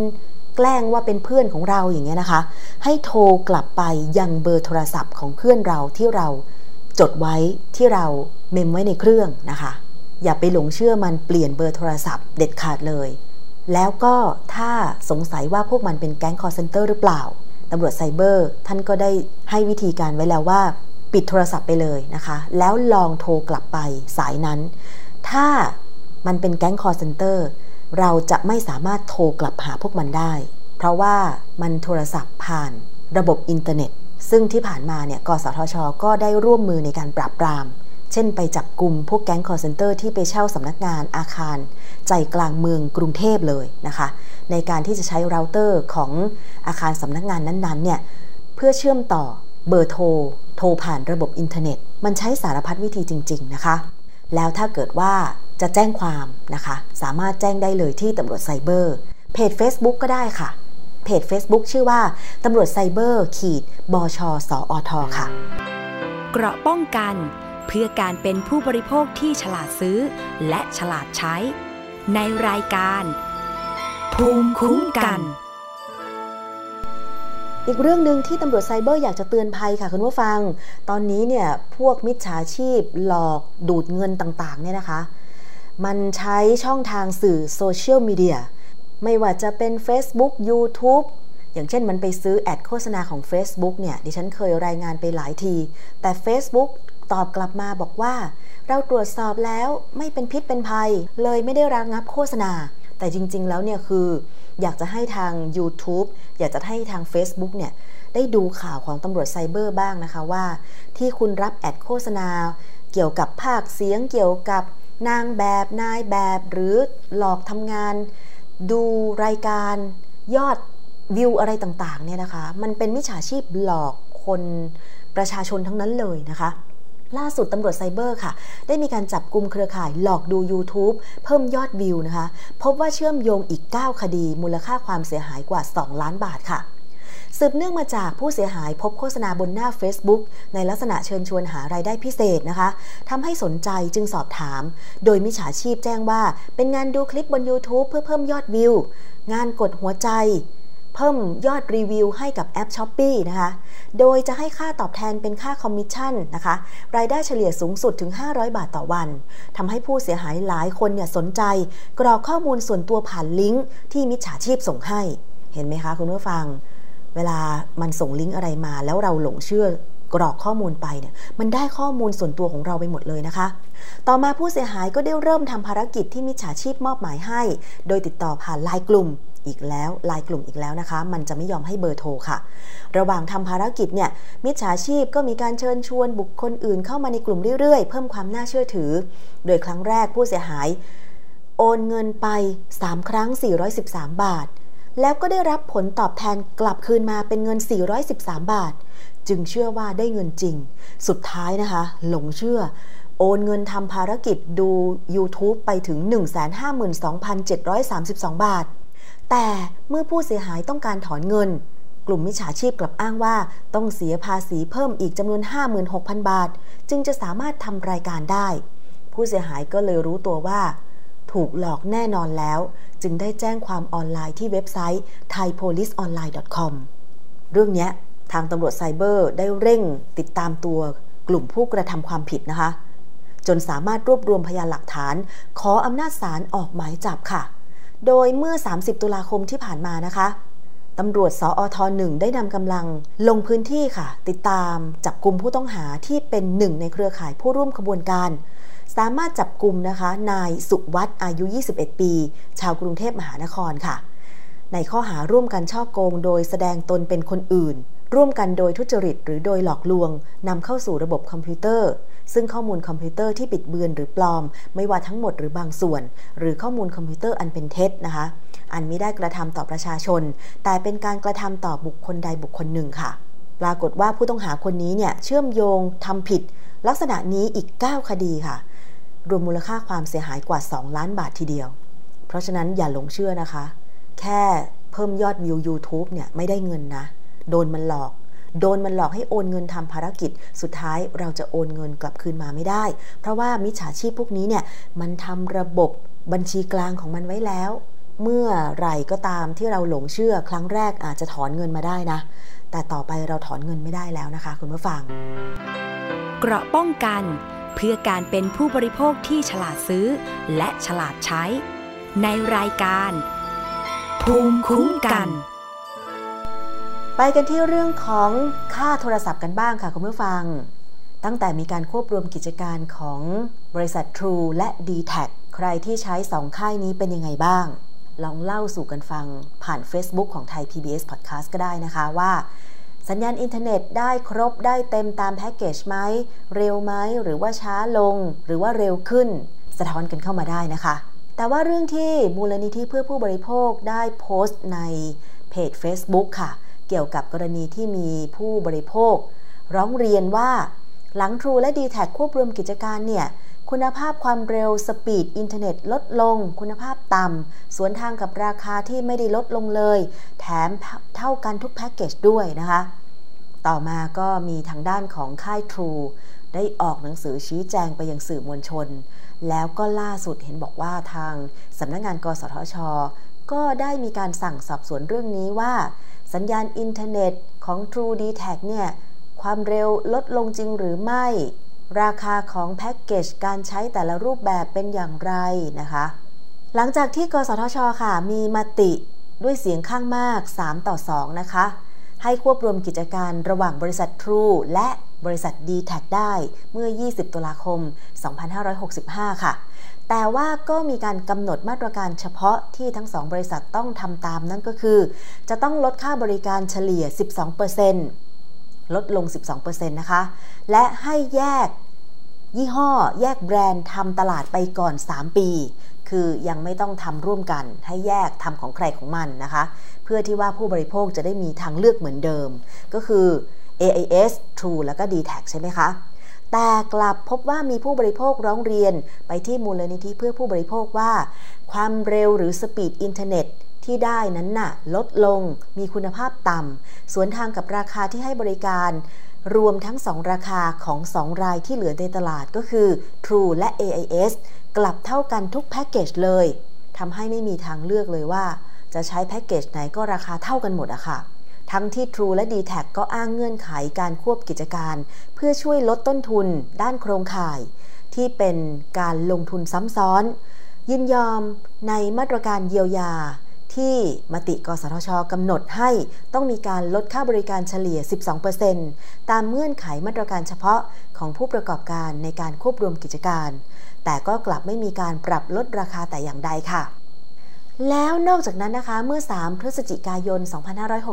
แกล้งว่าเป็นเพื่อนของเราอย่างเงี้ยนะคะ ให้โทรกลับไปยังเบอร์โทรศัพท์ของเพื่อนเราที่เราจดไว้ที่เราเมมไว้ในเครื่องนะคะ อย่าไปหลงเชื่อมันเปลี่ยนเบอร์โทรศัพท์เด็ดขาดเลย แล้วก็ถ้าสงสัยว่าพวกมันเป็นแก๊ง call center หรือเปล่า ตำรวจไซเบอร์ท่านก็ได้ให้วิธีการไว้แล้วว่า ปิดโทรศัพท์ไปเลยนะคะ แล้วลองโทรกลับไปสายนั้น ถ้ามันเป็นแก๊ง call center เราจะไม่สามารถโทรกลับหาพวกมันได้ เพราะว่ามันโทรศัพท์ผ่านระบบอินเทอร์เน็ต ซึ่งที่ผ่านมาเนี่ยกสทช ก็ได้ร่วมมือในการปราบปราม เช่นไปจับกุมพวกแก๊ง call center ที่ไปเช่าสำนักงานอาคาร ใจกลางเมืองกรุงเทพเลยนะคะ ในการที่จะใช้เราเตอร์ของอาคารสำนักงานนั้นๆเนี่ยเพื่อเชื่อมต่อเบอร์โทร โทรผ่านระบบอินเทอร์เน็ต มันใช้สารพัดวิธีจริง ๆ นะคะ แล้วถ้าเกิดว่าจะแจ้งความนะคะ สามารถแจ้งได้เลยที่ตำรวจไซเบอร์เพจ Facebook ก็ได้ค่ะเพจ Facebook ชื่อว่าตำรวจไซเบอร์ขีดบชสอทค่ะ เกราะป้องกันเพื่อการเป็นผู้บริโภคที่ฉลาดซื้อ และฉลาดใช้ ในรายการ ภูมิคุ้มกัน อีกเรื่องหนึ่งที่ตำรวจไซเบอร์อยากจะเตือนภัยค่ะคุณผู้ฟัง ตอนนี้เนี่ยพวกมิจฉาชีพหลอกดูดเงินต่างๆเนี่ยนะคะ มันใช้ช่องทางสื่อโซเชียลมีเดียไม่ว่าจะเป็น Facebook YouTube อย่างเช่นมันไปซื้อแอดโฆษณาของ Facebook เนี่ย ดิฉันเคยรายงานไปหลายที แต่ Facebook ตอบกลับมาบอกว่า เราตรวจสอบแล้วไม่เป็นพิษเป็นภัย เลยไม่ได้ระงับโฆษณา แต่จริง ๆ แล้วเนี่ยคืออยากจะให้ทาง YouTube อยากจะให้ทาง Facebook เนี่ยได้ดูข่าวของตำรวจไซเบอร์บ้างนะคะว่า ที่คุณรับแอดโฆษณา เกี่ยวกับภาคเสียงเกี่ยวกับนางแบบนายแบบ หรือหลอกทำงาน ดูรายการยอดวิวอะไรต่างๆเนี่ยนะคะ มันเป็นมิจฉาชีพหลอกคนประชาชนทั้งนั้นเลยนะคะ ล่าสุดตำรวจไซเบอร์ค่ะ ได้มีการจับกลุ่มเครือข่ายหลอกดู YouTube เพิ่มยอดวิวนะคะ พบว่าเชื่อมโยงอีก 9 คดี มูลค่าความเสียหายกว่า 2 ล้านบาทค่ะสืบเนื่องมาจากผู้เสียหายพบโฆษณาบนหน้า Facebook ในลักษณะเชิญชวนหารายได้พิเศษนะคะทำให้สนใจจึงสอบถาม โดยมิจฉาชีพแจ้งว่า เป็นงานดูคลิปบน YouTube เพื่อเพิ่มยอดวิว งานกดหัวใจ เพิ่มยอดรีวิวให้กับแอป Shopee นะคะ โดยจะให้ค่าตอบแทนเป็นค่าคอมมิชชั่นนะคะ รายได้เฉลี่ยสูงสุดถึง 500 บาทต่อวัน ทำให้ผู้เสียหายหลายคนเนี่ยสนใจ กรอกข้อมูลส่วนตัวผ่านลิงก์ที่มิจฉาชีพส่งให้ เห็นไหมคะคุณผู้ฟัง เวลามันส่งลิงก์อะไรมา แล้วเราหลงเชื่อกรอกข้อมูลไปเนี่ยมันได้ข้อมูลส่วนตัวของเราไปหมดเลยนะคะ ต่อมาผู้เสียหายก็ได้เริ่มทำภารกิจที่มิจฉาชีพมอบหมายให้ โดยติดต่อผ่านไลน์กลุ่ม อีกแล้วลน์กลุ่มอีกแล้วนะคะ มันจะไม่ยอมให้เบอร์โทรค่ะ ระหว่างทำภารกิจเนี่ยมิจฉาชีพก็มีการเชิญชวนบุคคลอื่นเข้ามาในกลุ่มเรื่อยๆ เพิ่มความน่าเชื่อถือ โดยครั้งแรกผู้เสียหาย โอนเงินไป 3 ครั้ง 413 บาท แล้วก็ได้รับผลตอบแทนกลับคืนมาเป็นเงิน 413 บาท จึงเชื่อว่าได้เงินจริง สุดท้ายนะคะ หลงเชื่อโอนเงินทำภารกิจดู YouTube ไปถึง 152,732 บาท แต่เมื่อผู้เสียหายต้องการถอนเงิน กลุ่มมิจฉาชีพกลับอ้างว่า ต้องเสียภาษีเพิ่มอีกจำนวน 56,000 บาท จึงจะสามารถทำรายการได้ ผู้เสียหายก็เลยรู้ตัวว่า ถูกหลอกแน่นอนแล้ว จึงได้แจ้งความออนไลน์ที่เว็บไซต์ thaipoliceonline.com เรื่องนี้ทางตำรวจไซเบอร์ได้เร่งติดตามตัวกลุ่มผู้กระทำความผิดนะคะ จนสามารถรวบรวมพยานหลักฐาน ขออำนาจศาลออกหมายจับค่ะ โดยเมื่อ 30 ตุลาคมที่ผ่านมานะคะตำรวจสอทหนึ่งได้นำกำลังลงพื้นที่ค่ะ ติดตามจับกลุ่มผู้ต้องหาที่เป็นหนึ่งในเครือข่ายผู้ร่วมขบวนการ สามารถจับกลุ่มนะคะ นายสุวัตอายุ 21 ปี ชาวกรุงเทพมหานครค่ะ ในข้อหาร่วมกันช่อโกง โดยแสดงตนเป็นคนอื่น ร่วมกันโดยทุจริต หรือโดยหลอกลวงนำเข้าสู่ระบบคอมพิวเตอร์ ซึ่งข้อมูลคอมพิวเตอร์ที่บิดเบือนหรือปลอม ไม่ว่าทั้งหมดหรือบางส่วน หรือข้อมูลคอมพิวเตอร์อันเป็นเท็จนะคะ อันมิได้กระทำต่อประชาชน แต่เป็นการกระทำต่อบุคคลใดบุคคลหนึ่งค่ะ ปรากฏว่าผู้ต้องหาคนนี้เนี่ยเชื่อมโยงทำผิด ลักษณะนี้อีก 9 คดีค่ะ รวมมูลค่าความเสียหายกว่า 2 ล้านบาททีเดียว เพราะฉะนั้นอย่าหลงเชื่อนะคะ แค่เพิ่มยอดวิว YouTube เนี่ยไม่ได้เงินนะ โดนมันหลอก โดนมันหลอกให้โอนเงินทำภารกิจ สุดท้ายเราจะโอนเงินกลับคืนมาไม่ได้ เพราะว่ามิจฉาชีพพวกนี้เนี่ยมันทำระบบบัญชีกลางของมันไว้แล้ว เมื่อไหร่ก็ตามที่เราหลงเชื่อครั้งแรกอาจจะถอนเงินมาได้นะ แต่ต่อไปเราถอนเงินไม่ได้แล้วนะคะ คุณผู้ฟัง เกราะป้องกันเพื่อการเป็นผู้บริโภคที่ฉลาดซื้อ และฉลาดใช้ ในรายการ ภูมิคุ้มกัน ไปกันที่เรื่องของค่าโทรศัพท์กันบ้างค่ะคุณผู้ฟัง ตั้งแต่มีการควบรวมกิจการของบริษัท True และ d t แทใครที่ใช้สองค่ายนี้เป็นยังไงบ้าง ลองเล่าสู่กันฟังผ่าน Facebook ของไทย PBS Podcast ก็ได้นะคะว่าสัญญาณอินเทอร์เน็ตได้ครบได้เต็มตามแพ็กเกจไหม เร็วไหม หรือว่าช้าลง หรือว่าเร็วขึ้น สะท้อนกันเข้ามาได้นะคะ แต่ว่าเรื่องที่มูลนิธิเพื่อผู้บริโภคได้โพสต์ในเพจ Facebook ค่ะ เกี่ยวกับกรณีที่มีผู้บริโภค ร้องเรียนว่าหลัง True และ d t แทควบรวมกิจการเนี่ยคุณภาพความเร็ว speed อินเทอร์เน็ตลดลง คุณภาพต่ำสวนทางกับราคาที่ไม่ได้ลดลงเลย แถมเท่ากันทุกแพ็กเกจด้วยนะคะ ต่อมาก็มีทางด้านของค่าย True ได้ออกหนังสือชี้แจงไปยังสื่อมวลชน แล้วก็ล่าสุดเห็นบอกว่าทางสำนักงานกสทช ก็ได้มีการสั่งสอบสวนเรื่องนี้ว่า สัญญาณอินเทอร์เน็ตของ True d t a c เนี่ยความเร็วลดลงจริงหรือไม่ ราคาของแพ็กเกจการใช้แต่ละรูปแบบเป็นอย่างไรนะคะ หลังจากที่กสทช ค่ะ มีมติด้วยเสียงข้างมาก 3 ต่อ 2 นะคะ ให้ควบรวมกิจการระหว่างบริษัท True และบริษัท d t แทได้เมื่อ 20 ตุลาคม 2565 ค่ะ แต่ว่าก็มีการกำหนดมาตรการเฉพาะที่ทั้งสองบริษัทต้องทำตามนั่นก็คือ จะต้องลดค่าบริการเฉลี่ย 12%ลดลง 12%นะคะ และให้แยกยี่ห้อแยกแบรนด์ทำตลาดไปก่อน 3 ปี คือยังไม่ต้องทำร่วมกัน ให้แยกทำของใครของมันนะคะ เพื่อที่ว่าผู้บริโภคจะได้มีทางเลือกเหมือนเดิม ก็คือ AIS True แล้วก็ d t แทใช่ไหมคะ แต่กลับพบว่ามีผู้บริโภคร้องเรียนไปที่มูลนิธิเพื่อผู้บริโภคว่า ความเร็วหรือ speed อินเทอร์เน็ตที่ได้นั้นน่ะ ลดลง มีคุณภาพต่ำสวนทางกับราคาที่ให้บริการ รวมทั้ง 2 ราคาของ 2 รายที่เหลือในตลาดก็คือ True และ AIS กลับเท่ากันทุกแพ็กเกจเลยทำให้ไม่มีทางเลือกเลยว่า จะใช้แพ็กเกจไหนก็ราคาเท่ากันหมดอะค่ะ ทั้งที่ True และ d t แทก็อ้างเงื่อนไขการควบกิจการ เพื่อช่วยลดต้นทุน ด้านโครงข่าย ที่เป็นการลงทุนซ้ำซ้อน ยินยอมในมาตรการเยียวยา ที่มติกสทชกำหนดให้ต้องมีการลดค่าบริการเฉลี่ย 12%ตามเงื่อนไขมาตรการเฉพาะของผู้ประกอบการในการควบรวมกิจการ แต่ก็กลับไม่มีการปรับลดราคาแต่อย่างใดค่ะ แล้วนอกจากนั้นนะคะเมื่อ 3 พฤศจิกายน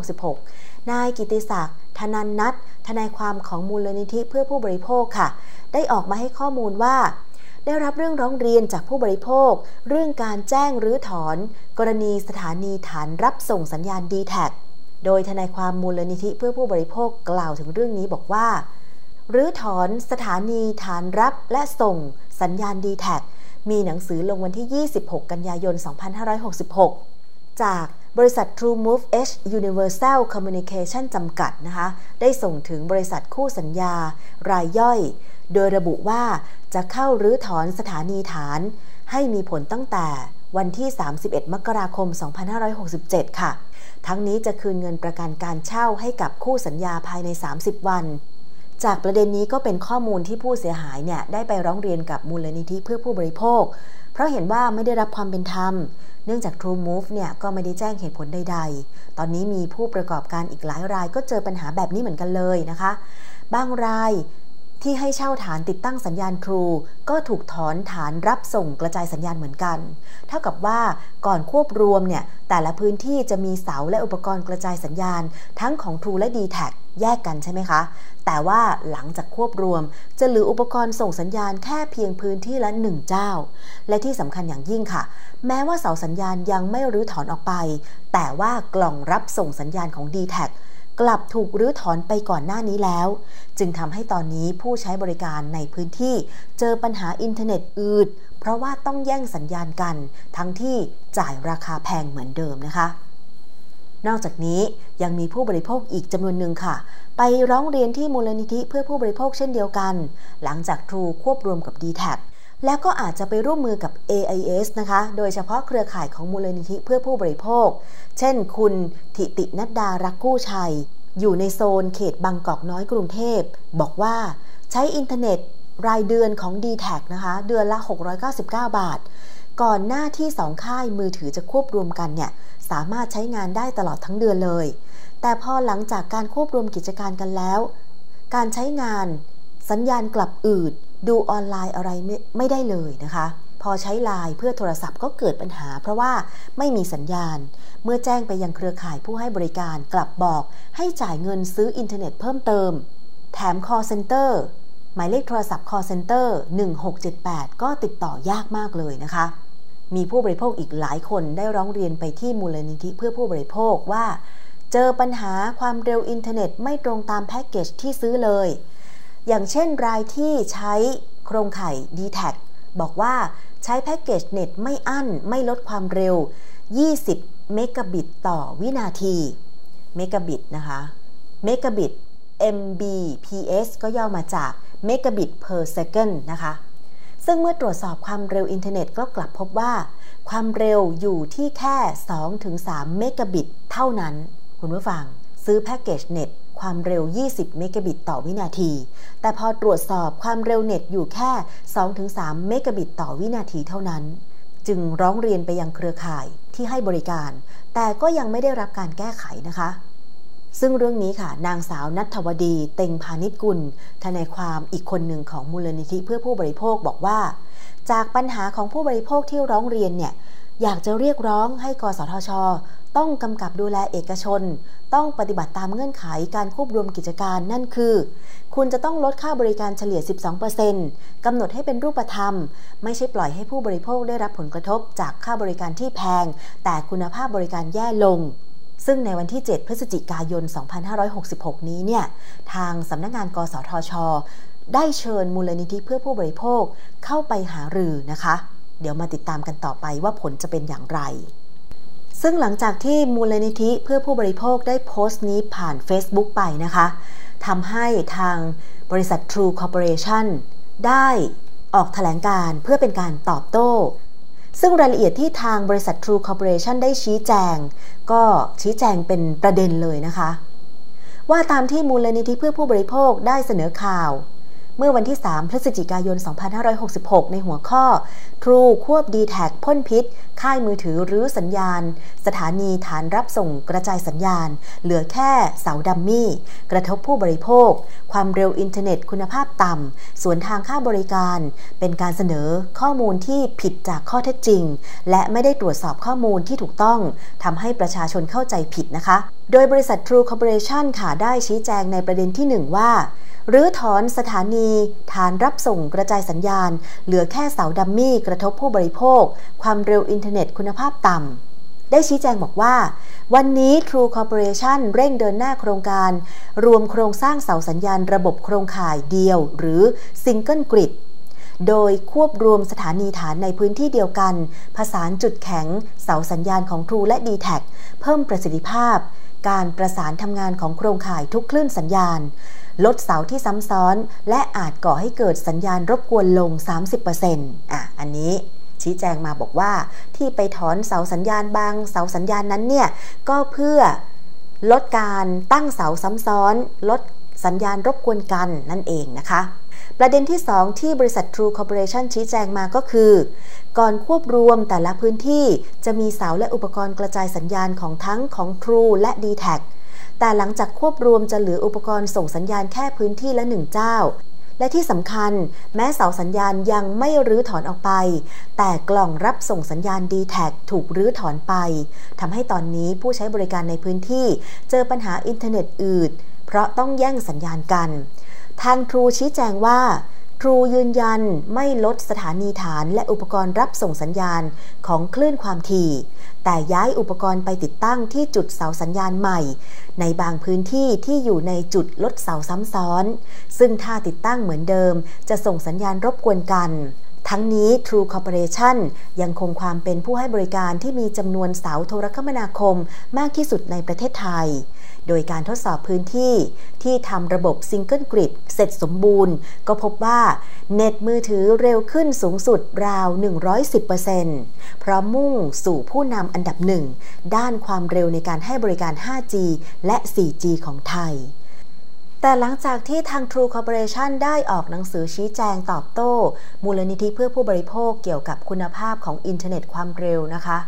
2566 นายกิติศักดิ์ธนันนัททนายความของมูลนิธิเพื่อผู้บริโภคค่ะ ได้ออกมาให้ข้อมูลว่า ได้รับเรื่องร้องเรียนจากผู้บริโภค เรื่องการแจ้งรื้อถอน กรณีสถานีฐานรับส่งสัญญาณ d t แทโดยทนายความมูลนิธิเพื่อผู้บริโภคกล่าวถึงเรื่องนี้บอกว่ารื้อถอนสถานีฐานรับและส่งสัญญาณ d t แท มีหนังสือลงวันที่ 26 กันยายน 2566 จากบริษัท True Move H Universal Communication จำกัดนะคะ ได้ส่งถึงบริษัทคู่สัญญา รายย่อย โดยระบุว่าจะเข้ารื้อถอนสถานีฐาน ให้มีผลตั้งแต่วันที่ 31 มกราคม 2567 ค่ะ ทั้งนี้จะคืนเงินประกันการเช่าให้กับคู่สัญญาภายใน 30 วัน จากประเด็นนี้ก็เป็นข้อมูลที่ผู้เสียหายเนี่ยได้ไปร้องเรียนกับมูลนิธิเพื่อผู้บริโภค เพราะเห็นว่าไม่ได้รับความเป็นธรรม เนื่องจาก True Move เนี่ยก็ไม่ได้แจ้งเหตุผลใดๆ ตอนนี้มีผู้ประกอบการอีกหลายรายก็เจอปัญหาแบบนี้เหมือนกันเลยนะคะ บางราย ที่ให้เช่าฐานติดตั้งสัญญาณ True ก็ถูกถอนฐานรับส่งกระจายสัญญาณเหมือนกัน เท่ากับว่าก่อนควบรวมเนี่ยแต่ละพื้นที่จะมีเสาและอุปกรณ์กระจายสัญญาณ ทั้งของ True และ d t แทแยกกันใช่ไหมคะ แต่ว่าหลังจากควบรวม จะเหลืออุปกรณ์ส่งสัญญาณแค่เพียงพื้นที่ละหนึ่งเจ้า และที่สำคัญอย่างยิ่งค่ะ แม้ว่าเสาสัญญาณยังไม่รื้อถอนออกไป แต่ว่ากล่องรับส่งสัญญาณของ d t แท กลับถูกรื้อถอนไปก่อนหน้านี้แล้ว จึงทำให้ตอนนี้ผู้ใช้บริการในพื้นที่เจอปัญหาอินเทอร์เน็ตอืด เพราะว่าต้องแย่งสัญญาณกัน ทั้งที่จ่ายราคาแพงเหมือนเดิมนะคะนอกจากนี้ยังมีผู้บริโภคอีกจำนวนหนึ่งค่ะ ไปร้องเรียนที่มูลนิธิเพื่อผู้บริโภคเช่นเดียวกัน หลังจาก True ควบรวมกับ d t แท แล้วก็อาจจะไปร่วมมือกับ AIS นะคะ โดยเฉพาะเครือข่ายของมูลนิธิเพื่อผู้บริโภค เช่น คุณทิตินัดดารักกู้ชัย อยู่ในโซนเขตบางกอกน้อยกรุงเทพ บอกว่าใช้อินเทอร์เน็ตรายเดือนของ d t แทนะคะ เดือนละ 699 บาท ก่อนหน้าที่สองค่ายมือถือจะควบรวมกันเนี่ย สามารถใช้งานได้ตลอดทั้งเดือนเลย แต่พอหลังจากการควบรวมกิจการกันแล้ว การใช้งานสัญญาณกลับอืด ดูออนไลน์อะไรไม่ไม่ได้เลยนะคะ พอใช้ไลน์เพื่อโทรศัพท์ก็เกิดปัญหา เพราะว่าไม่มีสัญญาณ เมื่อแจ้งไปยังเครือข่ายผู้ให้บริการกลับบอก ให้จ่ายเงินซื้ออินเทอร์เน็ตเพิ่มเติม แถม call center หมายเลขโทรศัพท์ call center 1678 ก็ติดต่อยากมากเลยนะคะ มีผู้บริโภคอีกหลายคนได้ร้องเรียนไปที่มูลนิธิเพื่อผู้บริโภคว่า เจอปัญหาความเร็วอินเทอร์เน็ตไม่ตรงตามแพ็กเกจที่ซื้อเลย อย่างเช่นรายที่ใช้โครงข่าย d t แทบอกว่าใช้แพ็กเกจเน็ตไม่อั้นไม่ลดความเร็ว 20 เมกะบิตต่อวินาที เมกะบิตนะคะ เมกะบิต Mbps ก็ย่อมาจากเมกะบิต per second นะคะ ซึ่งเมื่อตรวจสอบความเร็วอินเทอร์เน็ตก็กลับพบว่า ความเร็วอยู่ที่แค่ 2-3 เมกะบิตเท่านั้น คุณผู้ฟัง ซื้อแพ็กเกจเน็ต ความเร็ว 20 เมกะบิตต่อวินาที แต่พอตรวจสอบความเร็วเน็ตอยู่แค่ 2-3 เมกะบิตต่อวินาทีเท่านั้น จึงร้องเรียนไปยังเครือข่ายที่ให้บริการ แต่ก็ยังไม่ได้รับการแก้ไขนะคะ ซึ่งเรื่องนี้ค่ะ นางสาวนัทวดี เต็งพาณิชกุล ทนายความอีกคนหนึ่งของมูลนิธิเพื่อผู้บริโภคบอกว่า จากปัญหาของผู้บริโภคที่ร้องเรียนเนี่ย อยากจะเรียกร้องให้กสทช ต้องกำกับดูแลเอกชน ต้องปฏิบัติตามเงื่อนไขการควบรวมกิจการนั่นคือ คุณจะต้องลดค่าบริการเฉลี่ย 12%กำหนดให้เป็นรูปธรรม ไม่ใช่ปล่อยให้ผู้บริโภคได้รับผลกระทบจากค่าบริการที่แพง แต่คุณภาพบริการแย่ลงซึ่งในวันที่ 7 พฤศจิกายน 2566 นี้เนี่ย ทางสำนักงงานกสทช ได้เชิญมูลนิธิเพื่อผู้บริโภคเข้าไปหารือนะคะ เดี๋ยวมาติดตามกันต่อไปว่าผลจะเป็นอย่างไร ซึ่งหลังจากที่มูลนิธิเพื่อผู้บริโภคได้โพสต์นี้ผ่าน Facebook ไปนะคะทำให้ทางบริษัท True Corporation ได้ออกถแถลงการเพื่อเป็นการตอบโต้ ซึ่งรายละเอียดที่ทางบริษัท True Corporation ได้ชี้แจง ก็ชี้แจงเป็นประเด็นเลยนะคะ ว่าตามที่มูลนิธิเพื่อผู้บริโภคได้เสนอข่าว เมื่อวันที่ 3 พฤศจิกายน 2566 ในหัวข้อ True ควบ dtac พ่นพิษ ค่ายมือถือรื้อสัญญาณ สถานีฐานรับส่งกระจายสัญญาณ เหลือแค่เสา dummy กระทบผู้บริโภค ความเร็วอินเทอร์เน็ตคุณภาพต่ำสวนทางค่าบริการ เป็นการเสนอข้อมูลที่ผิดจากข้อเท็จจริง และไม่ได้ตรวจสอบข้อมูลที่ถูกต้องทำให้ประชาชนเข้าใจผิดนะคะ โดยบริษัท True Corporation ค่ะได้ชี้แจงในประเด็นที่ 1 ว่า รื้อถอนสถานี ฐานรับส่งกระจายสัญญาณ เหลือแค่เสา dummy กระทบผู้บริโภค ความเร็วอินเทอร์เน็ตคุณภาพต่ำ ได้ชี้แจงบอกว่า วันนี้ True Corporation เร่งเดินหน้าโครงการ รวมโครงสร้างเสาสัญญาณระบบโครงข่ายเดียว หรือ Single Grid โดยควบรวมสถานีฐานในพื้นที่เดียวกัน ผสานจุดแข็ง เสาสัญญาณของ True และ d t แทเพิ่มประสิทธิภาพ การประสานทำงานของโครงข่ายทุกคลื่นสัญญาณ ลดเสาที่ซ้ำซ้อน และอาจก่อให้เกิดสัญญาณรบกวนลง 30%อะอันนี้ชี้แจงมาบอกว่า ที่ไปถอนเสาสัญญาณบางเสาสัญญาณนั้นเนี่ย ก็เพื่อลดการตั้งเสาซ้ำซ้อน ลดสัญญาณรบกวนกันนั่นเองนะคะ ประเด็นที่ 2 ที่บริษัท True Corporation ชี้แจงมาก็คือ ก่อนควบรวมแต่ละพื้นที่จะมีเสาและอุปกรณ์กระจายสัญญาณของทั้งของ True และ d t แท แต่หลังจากควบรวมจะเหลืออุปกรณ์ส่งสัญญาณแค่พื้นที่ละหนึ่งเจ้า และที่สำคัญ แม้เสาสัญญาณยังไม่รื้อถอนออกไป แต่กล่องรับส่งสัญญาณ d t แทถูกรื้อถอนไปทำให้ตอนนี้ผู้ใช้บริการในพื้นที่ เจอปัญหาอินเทอร์เน็ตอืดเพราะต้องแย่งสัญญาณกัน ทางทรูชี้แจงว่า ทรูยืนยันไม่ลดสถานีฐานและอุปกรณ์รับส่งสัญญาณของคลื่นความถี่ แต่ย้ายอุปกรณ์ไปติดตั้งที่จุดเสาสัญญาณใหม่ ในบางพื้นที่ที่อยู่ในจุดลดเสาซ้ำซ้อน ซึ่งถ้าติดตั้งเหมือนเดิม จะส่งสัญญาณรบกวนกันทั้งนี้ True Corporation ยังคงความเป็นผู้ให้บริการที่มีจำนวนเสาโทรคมนาคมมากที่สุดในประเทศไทย โดยการทดสอบพื้นที่ที่ทำระบบซิงเกิลกริดเสร็จสมบูรณ์ ก็พบว่าเน็ตมือถือเร็วขึ้นสูงสุดราว 110%เพราะมุ่งสู่ผู้นำอันดับหนึ่งด้านความเร็วในการให้บริการ 5G และ 4G ของไทยแต่หลังจากที่ทาง True Corporation ได้ออกหนังสือชี้แจงตอบโต้ มูลนิธิเพื่อผู้บริโภคเกี่ยวกับคุณภาพของอินเทอร์เน็ตความเร็วนะคะ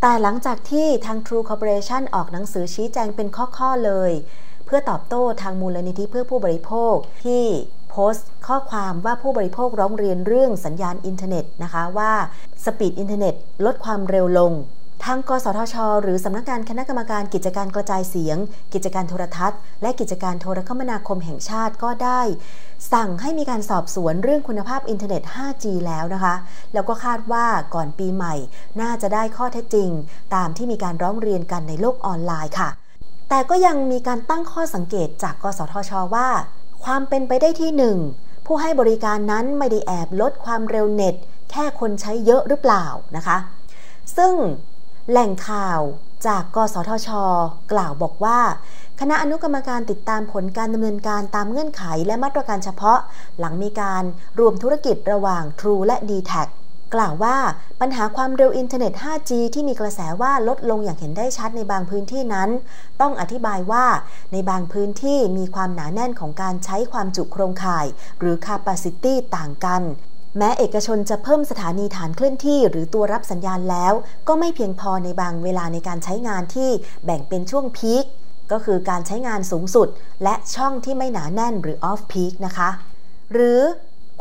แต่หลังจากที่ทาง True Corporation ออกหนังสือชี้แจงเป็นข้อๆเลย เพื่อตอบโต้ทางมูลนิธิเพื่อผู้บริโภคที่โพสต์ข้อความว่าผู้บริโภคร้องเรียนเรื่องสัญญาณอินเทอร์เน็ตนะคะว่า speed อินเทอร์เน็ตลดความเร็วลง ทางกสทช หรือสำนักงานคณะกรรมการกิจการกระจายเสียง กิจการโทรทัศน์ และกิจการโทรคมนาคมแห่งชาติก็ได้ สั่งให้มีการสอบสวนเรื่องคุณภาพอินเทอร์เน็ต 5G แล้วนะคะ แล้วก็คาดว่าก่อนปีใหม่ น่าจะได้ข้อเท็จจริง ตามที่มีการร้องเรียนกันในโลกออนไลน์ค่ะ แต่ก็ยังมีการตั้งข้อสังเกตจากกสทช ว่า ความเป็นไปได้ที่หนึ่งผู้ให้บริการนั้นไม่ได้แอบลดความเร็วเน็ต แค่คนใช้เยอะหรือเปล่านะคะ ซึ่ง แหล่งข่าวจากกสทช กล่าวบอกว่า คณะอนุกรรมการติดตามผลการดำเนินการตามเงื่อนไขและมาตรการเฉพาะ หลังมีการรวมธุรกิจระหว่าง True และ d t แทกล่าวว่าปัญหาความเร็วอินเทอร์เน็ต 5G ที่มีกระแสว่าลดลงอย่างเห็นได้ชัดในบางพื้นที่นั้น ต้องอธิบายว่าในบางพื้นที่มีความหนาแน่นของการใช้ความจุโครงข่าย หรือ capacity ต่างกัน แม้เอกชนจะเพิ่มสถานีฐานเคลื่อนที่หรือตัวรับสัญญาณแล้ว ก็ไม่เพียงพอในบางเวลาในการใช้งานที่แบ่งเป็นช่วงพีคก็คือการใช้งานสูงสุด และช่องที่ไม่หนาแน่นหรือออฟพีคนะคะ หรือ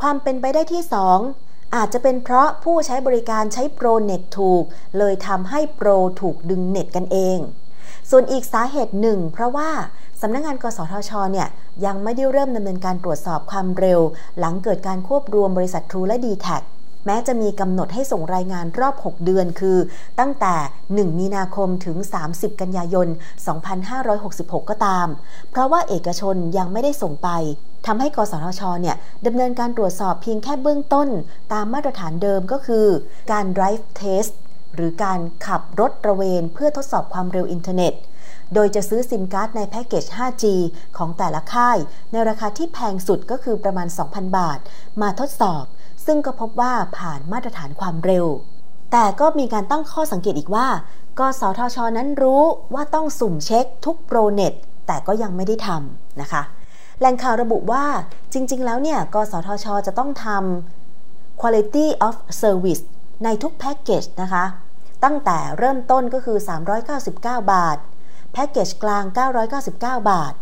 ความเป็นไปได้ที่ 2 อาจจะเป็นเพราะผู้ใช้บริการใช้โปรเน็ตถูก เลยทำให้โปรถูกดึงเน็ตกันเอง ส่วนอีกสาเหตุหนึ่ง เพราะว่าสำนักงงาน กสทช เนี่ยยังไม่ได้เริ่มดำเนินการตรวจสอบความเร็ว หลังเกิดการควบรวมบริษัททรูและ d t แทแม้จะมีกำหนดให้ส่งรายงานรอบ 6 เดือนคือ ตั้งแต่ 1 มีนาคมถึง 30 กันยายน 2566 ก็ตาม เพราะว่าเอกชนยังไม่ได้ส่งไปทำให้กสทช เนี่ยดำเนินการตรวจสอบเพียงแค่เบื้องต้น ตามมาตรฐานเดิมก็คือ การ drive test หรือการขับรถตระเวนเพื่อทดสอบความเร็วอินเทอร์เน็ต โดยจะซื้อซิมการ์ดในแพ็กเกจ 5G ของแต่ละค่าย ในราคาที่แพงสุดก็คือประมาณ 2,000 บาท มาทดสอบ ซึ่งก็พบว่าผ่านมาตรฐานความเร็ว แต่ก็มีการตั้งข้อสังเกตอีกว่า กสทช นั้นรู้ว่าต้องสุ่มเช็คทุกโปรเน็ต แต่ก็ยังไม่ได้ทำนะคะ แหล่งข่าวระบุว่าจริง ๆ แล้วเนี่ย กสทช จะต้องทำ quality of service ในทุกแพ็กเกจนะคะ ตั้งแต่เริ่มต้นก็คือ 399 บาท แพ็กเกจกลาง 999 บาท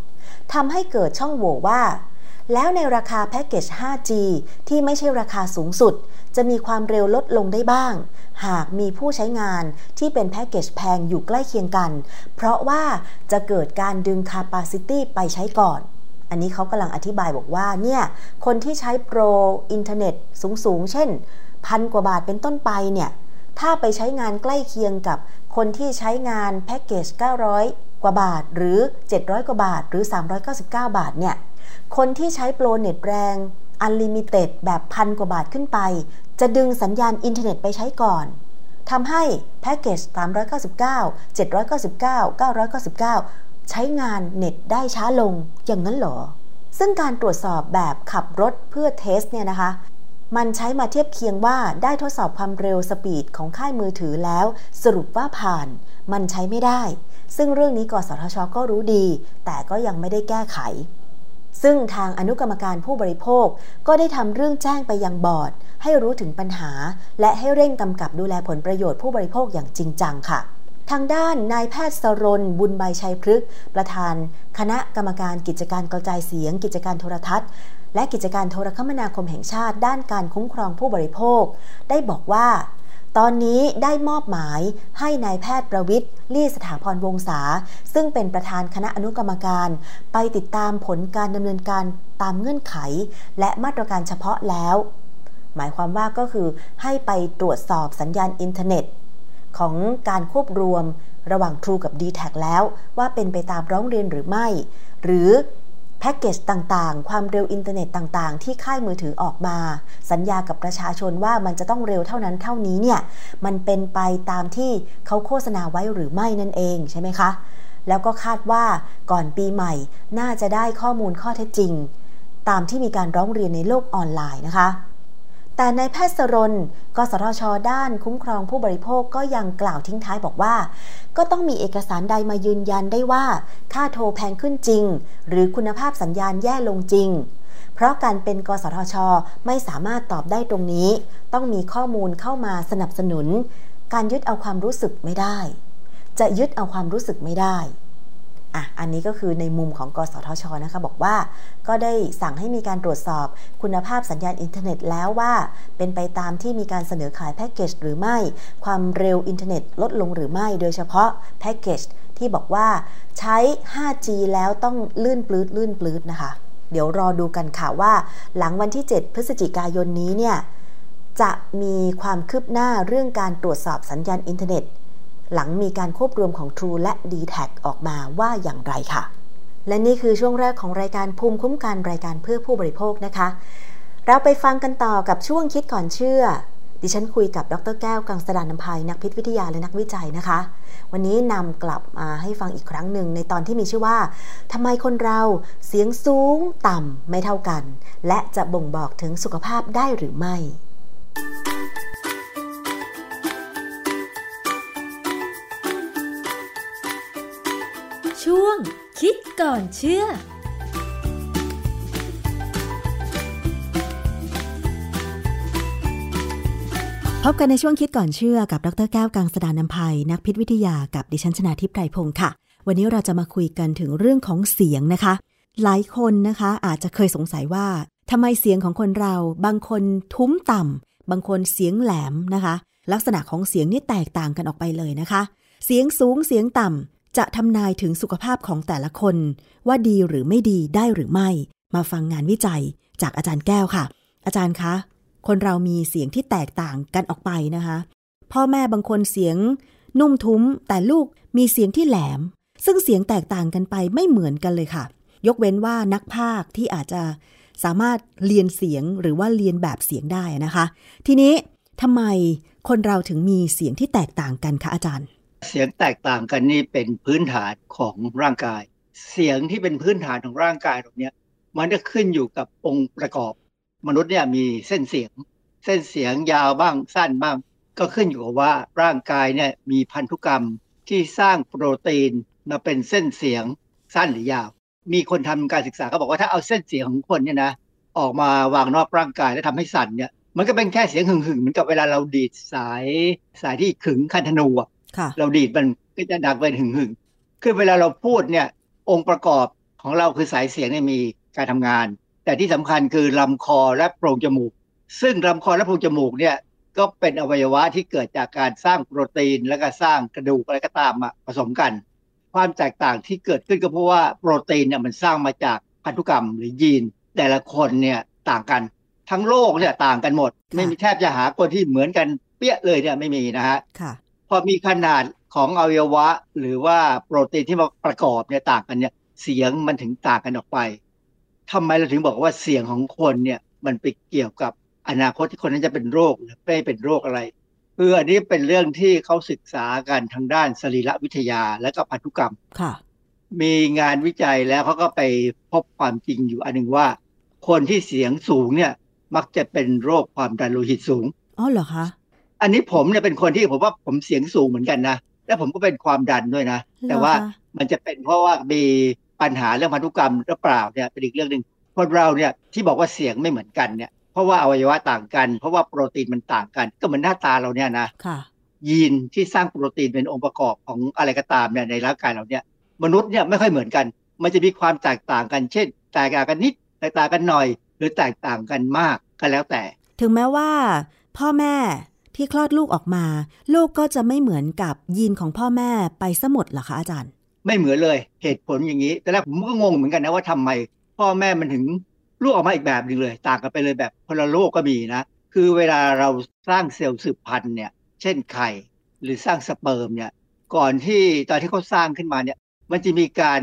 ทำให้เกิดช่องโหว่ว่า แล้วในราคาแพ็กเกจ 5G ที่ไม่ใช่ราคาสูงสุด จะมีความเร็วลดลงได้บ้าง หากมีผู้ใช้งานที่เป็นแพ็กเกจแพงอยู่ใกล้เคียงกัน เพราะว่าจะเกิดการดึง Capacity ไปใช้ก่อนอันนี้เขากำลังอธิบายบอกว่าเนี่ยคนที่ใช้โปรอินเทอร์เน็ตสูง ๆ เช่น พันกว่าบาทเป็นต้นไปเนี่ย ถ้าไปใช้งานใกล้เคียงกับคนที่ใช้งานแพ็กเกจ 900 กว่าบาท หรือ 700 กว่าบาท หรือ 399 บาทเนี่ย คนที่ใช้โปรเน็ตแรง unlimited แบบพันกว่าบาทขึ้นไป จะดึงสัญญาณอินเทอร์เน็ตไปใช้ก่อนทำให้แพ็กเกจ 399 799 999 ใช้งานเน็ตได้ช้าลงอย่างนั้นเหรอ ซึ่งการตรวจสอบแบบขับรถเพื่อ test เนี่ยนะคะ มันใช้มาเทียบเคียงว่าได้ทดสอบความเร็วสปีดของค่ายมือถือแล้ว สรุปว่าผ่าน มันใช้ไม่ได้ ซึ่งเรื่องนี้กสทช ก็รู้ดี แต่ก็ยังไม่ได้แก้ไข ซึ่งทางอนุกรรมการผู้บริโภคก็ได้ทำเรื่องแจ้งไปยังบอร์ด ให้รู้ถึงปัญหา และให้เร่งกำกับดูแลผลประโยชน์ผู้บริโภคอย่างจริงจังค่ะทางด้านนายแพทย์สรนบุญใบชัยพฤกษ์ประธาน คณะกรรมการกิจการกระจายเสียง กิจการโทรทัศน์ และกิจการโทรคมนาคมแห่งชาติด้านการคุ้มครองผู้บริโภค ได้บอกว่า ตอนนี้ได้มอบหมายให้นายแพทย์ประวิทย์ลี่สถาพรวงศาซึ่งเป็นประธานคณะอนุกรรมการ ไปติดตามผลการดำเนินการตามเงื่อนไข และมาตรการเฉพาะแล้ว หมายความว่าก็คือให้ไปตรวจสอบสัญญาณอินเทอร์เน็ต ของการควบรวมระหว่าง True กับ d t แทแล้วว่าเป็นไปตามร้องเรียนหรือไม่ หรือ แพ็กเกจต่างๆ ความเร็วอินเทอร์เน็ตต่างๆ ที่ค่ายมือถือออกมา สัญญากับประชาชนว่ามันจะต้องเร็วเท่านั้นเท่านี้เนี่ยมันเป็นไปตามที่เขาโฆษณาไว้หรือไม่นั่นเองใช่ไหมคะ แล้วก็คาดว่าก่อนปีใหม่น่าจะได้ข้อมูลข้อเท็จจริง ตามที่มีการร้องเรียนในโลกออนไลน์นะคะ แต่นายแพทย์สรณ กสทช ด้านคุ้มครองผู้บริโภคก็ยังกล่าวทิ้งท้ายบอกว่า ก็ต้องมีเอกสารใดมายืนยันได้ว่า ค่าโทรแพงขึ้นจริง หรือคุณภาพสัญญาณแย่ลงจริง เพราะการเป็นกสทช ไม่สามารถตอบได้ตรงนี้ ต้องมีข้อมูลเข้ามาสนับสนุน การยึดเอาความรู้สึกไม่ได้ จะยึดเอาความรู้สึกไม่ได้ อะอันนี้ก็คือในมุมของกสทชนะคะบอกว่า ก็ได้สั่งให้มีการตรวจสอบคุณภาพสัญญาณอินเทอร์เน็ตแล้วว่า เป็นไปตามที่มีการเสนอขายแพ็กเกจหรือไม่ ความเร็วอินเทอร์เน็ตลดลงหรือไม่ โดยเฉพาะแพ็กเกจที่บอกว่าใช้ 5G แล้วต้องลื่นปรื๊ดลื่นปรื๊ดนะคะ เดี๋ยวรอดูกันค่ะว่า หลังวันที่ 7 พฤศจิกายนนี้เนี่ยจะมีความคืบหน้าเรื่องการตรวจสอบสัญญาณอินเทอร์เน็ต หลังมีการควบรวมของ True และ d t แทออกมาว่าอย่างไรค่ะ และนี่คือช่วงแรกของรายการภูมิคุ้มกันรายการเพื่อผู้บริโภคนะคะ เราไปฟังกันต่อกับช่วงคิดก่อนเชื่อ ดิฉันคุยกับดรแก้วกังสดานนภัยนักพิษวิทยาและนักวิจัยนะคะ วันนี้นำกลับมาให้ฟังอีกครั้งหนึ่งในตอนที่มีชื่อว่าทำไมคนเราเสียงสูงต่ำไม่เท่ากัน และจะบ่งบอกถึงสุขภาพได้หรือไม่ ช่วง คิดก่อนเชื่อพบกันในช่วงคิดก่อนเชื่อกับดรแก้วกังสดานนภัยนักพิษวิทยากับดิฉันชนาทิพไพรพงศ์ค่ะ วันนี้เราจะมาคุยกันถึงเรื่องของเสียงนะคะ หลายคนนะคะอาจจะเคยสงสัยว่าทำไมเสียงของคนเรา บางคนทุ้มต่ำบางคนเสียงแหลมนะคะ ลักษณะของเสียงนี่แตกต่างกันออกไปเลยนะคะ เสียงสูงเสียงต่ำ จะทำนายถึงสุขภาพของแต่ละคนว่าดีหรือไม่ดีได้หรือไม่ มาฟังงานวิจัยจากอาจารย์แก้วค่ะ อาจารย์คะ คนเรามีเสียงที่แตกต่างกันออกไปนะคะ พ่อแม่บางคนเสียงนุ่มทุ้ม แต่ลูกมีเสียงที่แหลม ซึ่งเสียงแตกต่างกันไปไม่เหมือนกันเลยค่ะ ยกเว้นว่านักพากที่อาจจะสามารถเรียนเสียงหรือว่าเรียนแบบเสียงได้นะคะ ทีนี้ทำไมคนเราถึงมีเสียงที่แตกต่างกันคะอาจารย์ เสียงแตกต่างกันนี่เป็นพื้นฐานของร่างกาย เสียงที่เป็นพื้นฐานของร่างกายตรงนี้มันจะขึ้นอยู่กับองค์ประกอบ มนุษย์เนี่ยมีเส้นเสียง เส้นเสียงยาวบ้างสั้นบ้าง ก็ขึ้นอยู่กับว่าร่างกายเนี่ยมีพันธุกรรมที่สร้างโปรตีนมาเป็นเส้นเสียงสั้นหรือยาว มีคนทำการศึกษาก็บอกว่าถ้าเอาเส้นเสียงของคนเนี่ยนะออกมาวางนอกร่างกายแล้วทำให้สั่นเนี่ยมันก็เป็นแค่เสียงหึ่งหึ่งเหมือนกับเวลาเราดีดสายสายที่ขึงคันธนูอะ เราดีดมันก็จะดังเป็นหึ่งหึ่งคือเวลาเราพูดเนี่ย องค์ประกอบของเราคือสายเสียงเนี่ยมีการทำงาน แต่ที่สำคัญคือลำคอและโพรงจมูก ซึ่งลำคอและโพรงจมูกเนี่ยก็เป็นอวัยวะที่เกิดจากการสร้างโปรตีน และก็สร้างกระดูกอะไรก็ตามมาผสมกัน ความแตกต่างที่เกิดขึ้นก็เพราะว่าโปรตีนเนี่ยมันสร้างมาจากพันธุกรรมหรือยีน แต่ละคนเนี่ยต่างกัน ทั้งโลกเนี่ยต่างกันหมด ไม่มีแทบจะหาคนที่เหมือนกันเปี้ยเลยเนี่ยไม่มีนะฮะค่ะพ อมีขนาดของอวัยวะ หรือว่าโปรตีนที่มาประกอบเนี่ยต่างกันเนี่ยเสียงมันถึงต่างกันออกไปทำไมเราถึงบอกว่าเสียงของคนเนี่ยมันไปเกี่ยวกับอนาคตที่คนนั้นจะเป็นโรคหรือไม่เป็นโรคอะไรคืออันนี้เป็นเรื่องที่เขาศึกษากันทางด้านสรีรวิทยาและก็พันธุกรรมค่ะ มีงานวิจัยแล้วเขาก็ไปพบความจริงอยู่อันหนึ่งว่า คนที่เสียงสูงเนี่ยมักจะเป็นโรคความดันโลหิตสูงอ๋อเหรอคะ อันนี้ผมเนี่ยเป็นคนที่ผมว่าผมเสียงสูงเหมือนกันนะแล้วผมก็เป็นความดันด้วยนะ แต่ว่าเหรอคะมันจะเป็นเพราะว่ามีปัญหาเรื่องพันธุกรรมหรือเปล่าเนี่ยเป็นอีกเรื่องหนึ่งคนเราเนี่ยที่บอกว่าเสียงไม่เหมือนกันเนี่ยเพราะว่าอวัยวะต่างกัน เพราะว่าโปรตีนมันต่างกัน ก็เหมือนหน้าตาเราเนี่ยนะค่ะยีนที่สร้างโปรตีนเป็นองค์ประกอบของอะไรก็ตามเนี่ยในร่างกายเราเนี่ยมนุษย์เนี่ยไม่ค่อยเหมือนกัน มันจะมีความแตกต่างกัน เช่น แตกต่างกันนิดแตกต่างกันหน่อย หรือแตกต่างกันมากก็แล้วแต่ ถึงแม้ว่า พ่อแม่ ที่คลอดลูกออกมา ลูกก็จะไม่เหมือนกับยีนของพ่อแม่ไปซะหมดเหรอคะอาจารย์ ไม่เหมือนเลยเหตุผลอย่างนี้แต่แรกผมก็งงเหมือนกันนะว่าทำไม พ่อแม่มันถึงลูกออกมาอีกแบบหนึ่งเลย ต่างกันไปเลยแบบคนละโลกก็มีนะ คือเวลาเราสร้างเซลล์สืบพันธุ์เนี่ย เช่นไข่หรือสร้างสเปิร์มเนี่ย ก่อนที่ตอนที่เขาสร้างขึ้นมาเนี่ย มันจะมีการ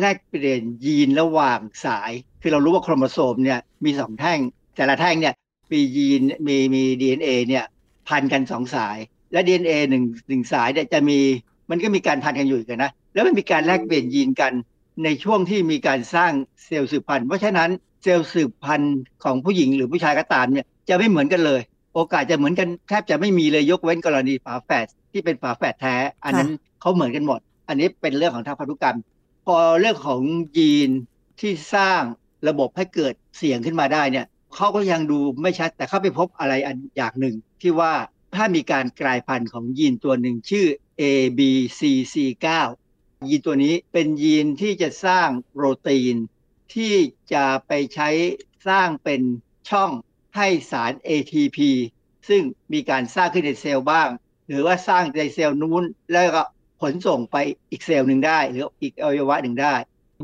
แลกเปลี่ยนยีนระหว่างสาย คือเรารู้ว่าโครโมโซมเนี่ยมีสองแท่ง แต่ละแท่งเนี่ยมียีนมีมี DNA เนี่ย พันกันสองสาย และ DNA หนึ่งหนึ่งสายเนี่ยจะมีมันก็มีการพันกันอยู่กันนะ แล้วมันมีการแลกเปลี่ยนยีนกันในช่วงที่มีการสร้างเซลล์สืบพันธุ์เพราะฉะนั้นเซลล์สืบพันธุ์ของผู้หญิงหรือผู้ชายก็ตามเนี่ยจะไม่เหมือนกันเลย โอกาสจะเหมือนกันแทบจะไม่มีเลยยกเว้นกรณีฝาแฝดที่เป็นฝาแฝดแท้ อันนั้นเขาเหมือนกันหมด อันนี้เป็นเรื่องของทางพันธุกรรม พอเรื่องของยีนที่สร้างระบบให้เกิดเสียงขึ้นมาได้เนี่ย เขาก็ยังดูไม่ชัด แต่เขาไปพบอะไรอันอย่างหนึ่ง ที่ว่าถ้ามีการกลายพันธุ์ของยีนตัวหนึ่งชื่อ ABCC9 ยีนตัวนี้เป็นยีนที่จะสร้างโปรตีน ที่จะไปใช้สร้างเป็นช่องให้สาร ATP ซึ่งมีการสร้างขึ้นในเซลล์บ้าง หรือว่าสร้างในเซลล์นู้น แล้วก็ขนส่งไปอีกเซลล์หนึ่งได้ หรืออีกอวัยวะหนึ่งได้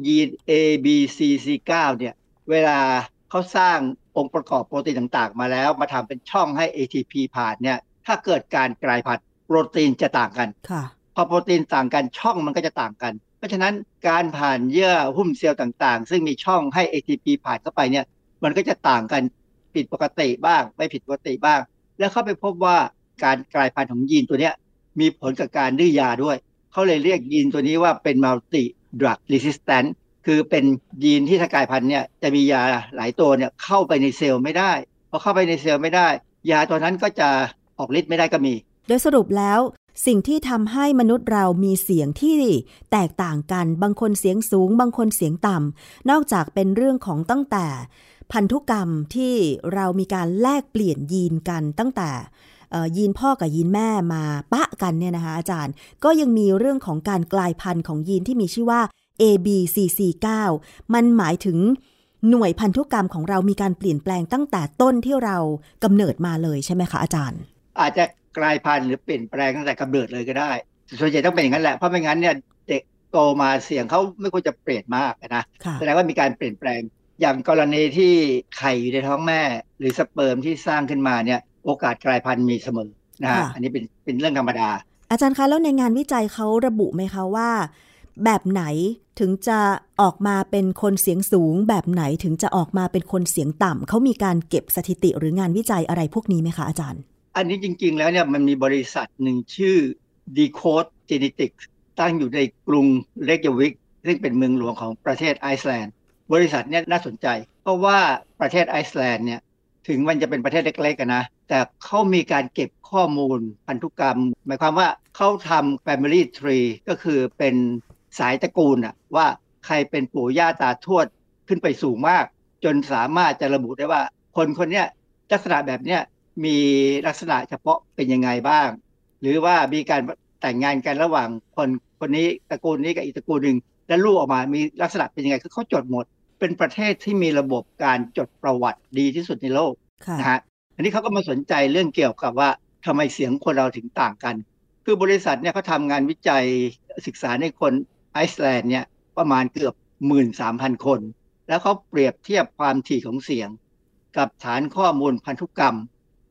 ยีน ABCC9 เนี่ย เวลาเขาสร้าง องค์ประกอบโปรตีนต่างๆ มาแล้ว มาทำเป็นช่องให้ ATP ผ่านเนี่ย ถ้าเกิดการกลายพันธุ์โปรตีนจะต่างกันค่ะพอโปรตีนต่างกันช่องมันก็จะต่างกัน เพราะฉะนั้นการผ่านเยื่อหุ้มเซลล์ต่างๆ ซึ่งมีช่องให้ ATP ผ่านเข้าไปเนี่ยมันก็จะต่างกันผิดปกติบ้าง ไม่ผิดปกติบ้าง แล้วเขาไปพบว่าการกลายพันธุ์ของยีนตัวเนี้ยมีผลกับการดื้อยาด้วย เขาเลยเรียกยีนตัวนี้ว่าเป็น multi drug resistant คือเป็นยีนที่ถ้ากลายพันธุ์เนี่ยจะมียาหลายตัวเนี่ยเข้าไปในเซลล์ไม่ได้พอเข้าไปในเซลล์ไม่ได้ ยาตัวนั้นก็จะออกฤทธิ์ไม่ได้ก็มี โดยสรุปแล้วสิ่งที่ทำให้มนุษย์เรามีเสียงที่แตกต่างกัน บางคนเสียงสูง บางคนเสียงต่ำ นอกจากเป็นเรื่องของตั้งแต่ พันธุกรรมที่เรามีการแลกเปลี่ยนยีนกันตั้งแต่ยีนพ่อกับยีนแม่มาปะกันเนี่ยนะคะอาจารย์ ก็ยังมีเรื่องของการกลายพันธุ์ของยีนที่มีชื่อว่า ABCC9 มันหมายถึงหน่วยพันธุกรรมของเรามีการเปลี่ยนแปลงตั้งแต่ต้นที่เรากำเนิดมาเลยใช่ไหมคะอาจารย์ อาจจะกลายพันธุ์หรือเปลี่ยนแปลงตั้งแต่กำเนิดเลยก็ได้ส่วนใหญ่ต้องเป็นอย่างนั้นแหละเพราะไม่งั้นเนี่ยเด็กโตมาเสียงเขาไม่ควรจะเปลี่ยนมากนะค่ะแสดงว่ามีการเปลี่ยนแปลงอย่างกรณีที่ไข่อยู่ในท้องแม่ หรือสเปิร์มที่สร้างขึ้นมาเนี่ยโอกาสกลายพันธุ์มีเสมอนะฮะค่ะอันนี้เป็นเป็นเรื่องธรรมดา อาจารย์คะแล้วในงานวิจัยเขาระบุไหมคะว่า แบบไหนถึงจะออกมาเป็นคนเสียงสูง แบบไหนถึงจะออกมาเป็นคนเสียงต่ำเขามีการเก็บสถิติหรืองานวิจัยอะไรพวกนี้ไหมคะอาจารย์ อันนี้จริง ๆ แล้วเนี่ยมันมีบริษัทหนึ่งชื่อ Decode Genetics ตั้งอยู่ในกรุงเรกยาวิกซึ่งเป็นเมืองหลวงของประเทศไอซ์แลนด์ บริษัทเนี่ยน่าสนใจ เพราะว่าประเทศไอซ์แลนด์เนี่ยถึงมันจะเป็นประเทศเล็กๆกันนะแต่เขามีการเก็บข้อมูลพันธุกรรม หมายความว่าเขาทำ Family Tree ก็คือเป็น สายตระกูลอะว่าใครเป็นปู่ย่าตาทวดขึ้นไปสูงมาก จนสามารถจะระบุได้ว่า คนคนเนี้ยลักษณะแบบเนี้ยมีลักษณะเฉพาะเป็นยังไงบ้าง หรือว่ามีการแต่งงานกันระหว่างคนคนนี้ตระกูลนี้กับอีกตระกูลหนึ่งแล้วลูกออกมามีลักษณะเป็นยังไงคือเขาจดหมดจเป็นประเทศที่มีระบบการจดประวัติดีที่สุดในโลกค่ะนะฮะอันนี้เขาก็มาสนใจเรื่องเกี่ยวกับว่าทำไมเสียงคนเราถึงต่างกัน คือบริษัทเนี่ยเขาทำงานวิจัยศึกษาในคน ไอซ์แลนด์เนี่ยประมาณเกือบหมื่นสามพันคน แล้วเขาเปรียบเทียบความถี่ของเสียง กับฐานข้อมูลพันธุกรรม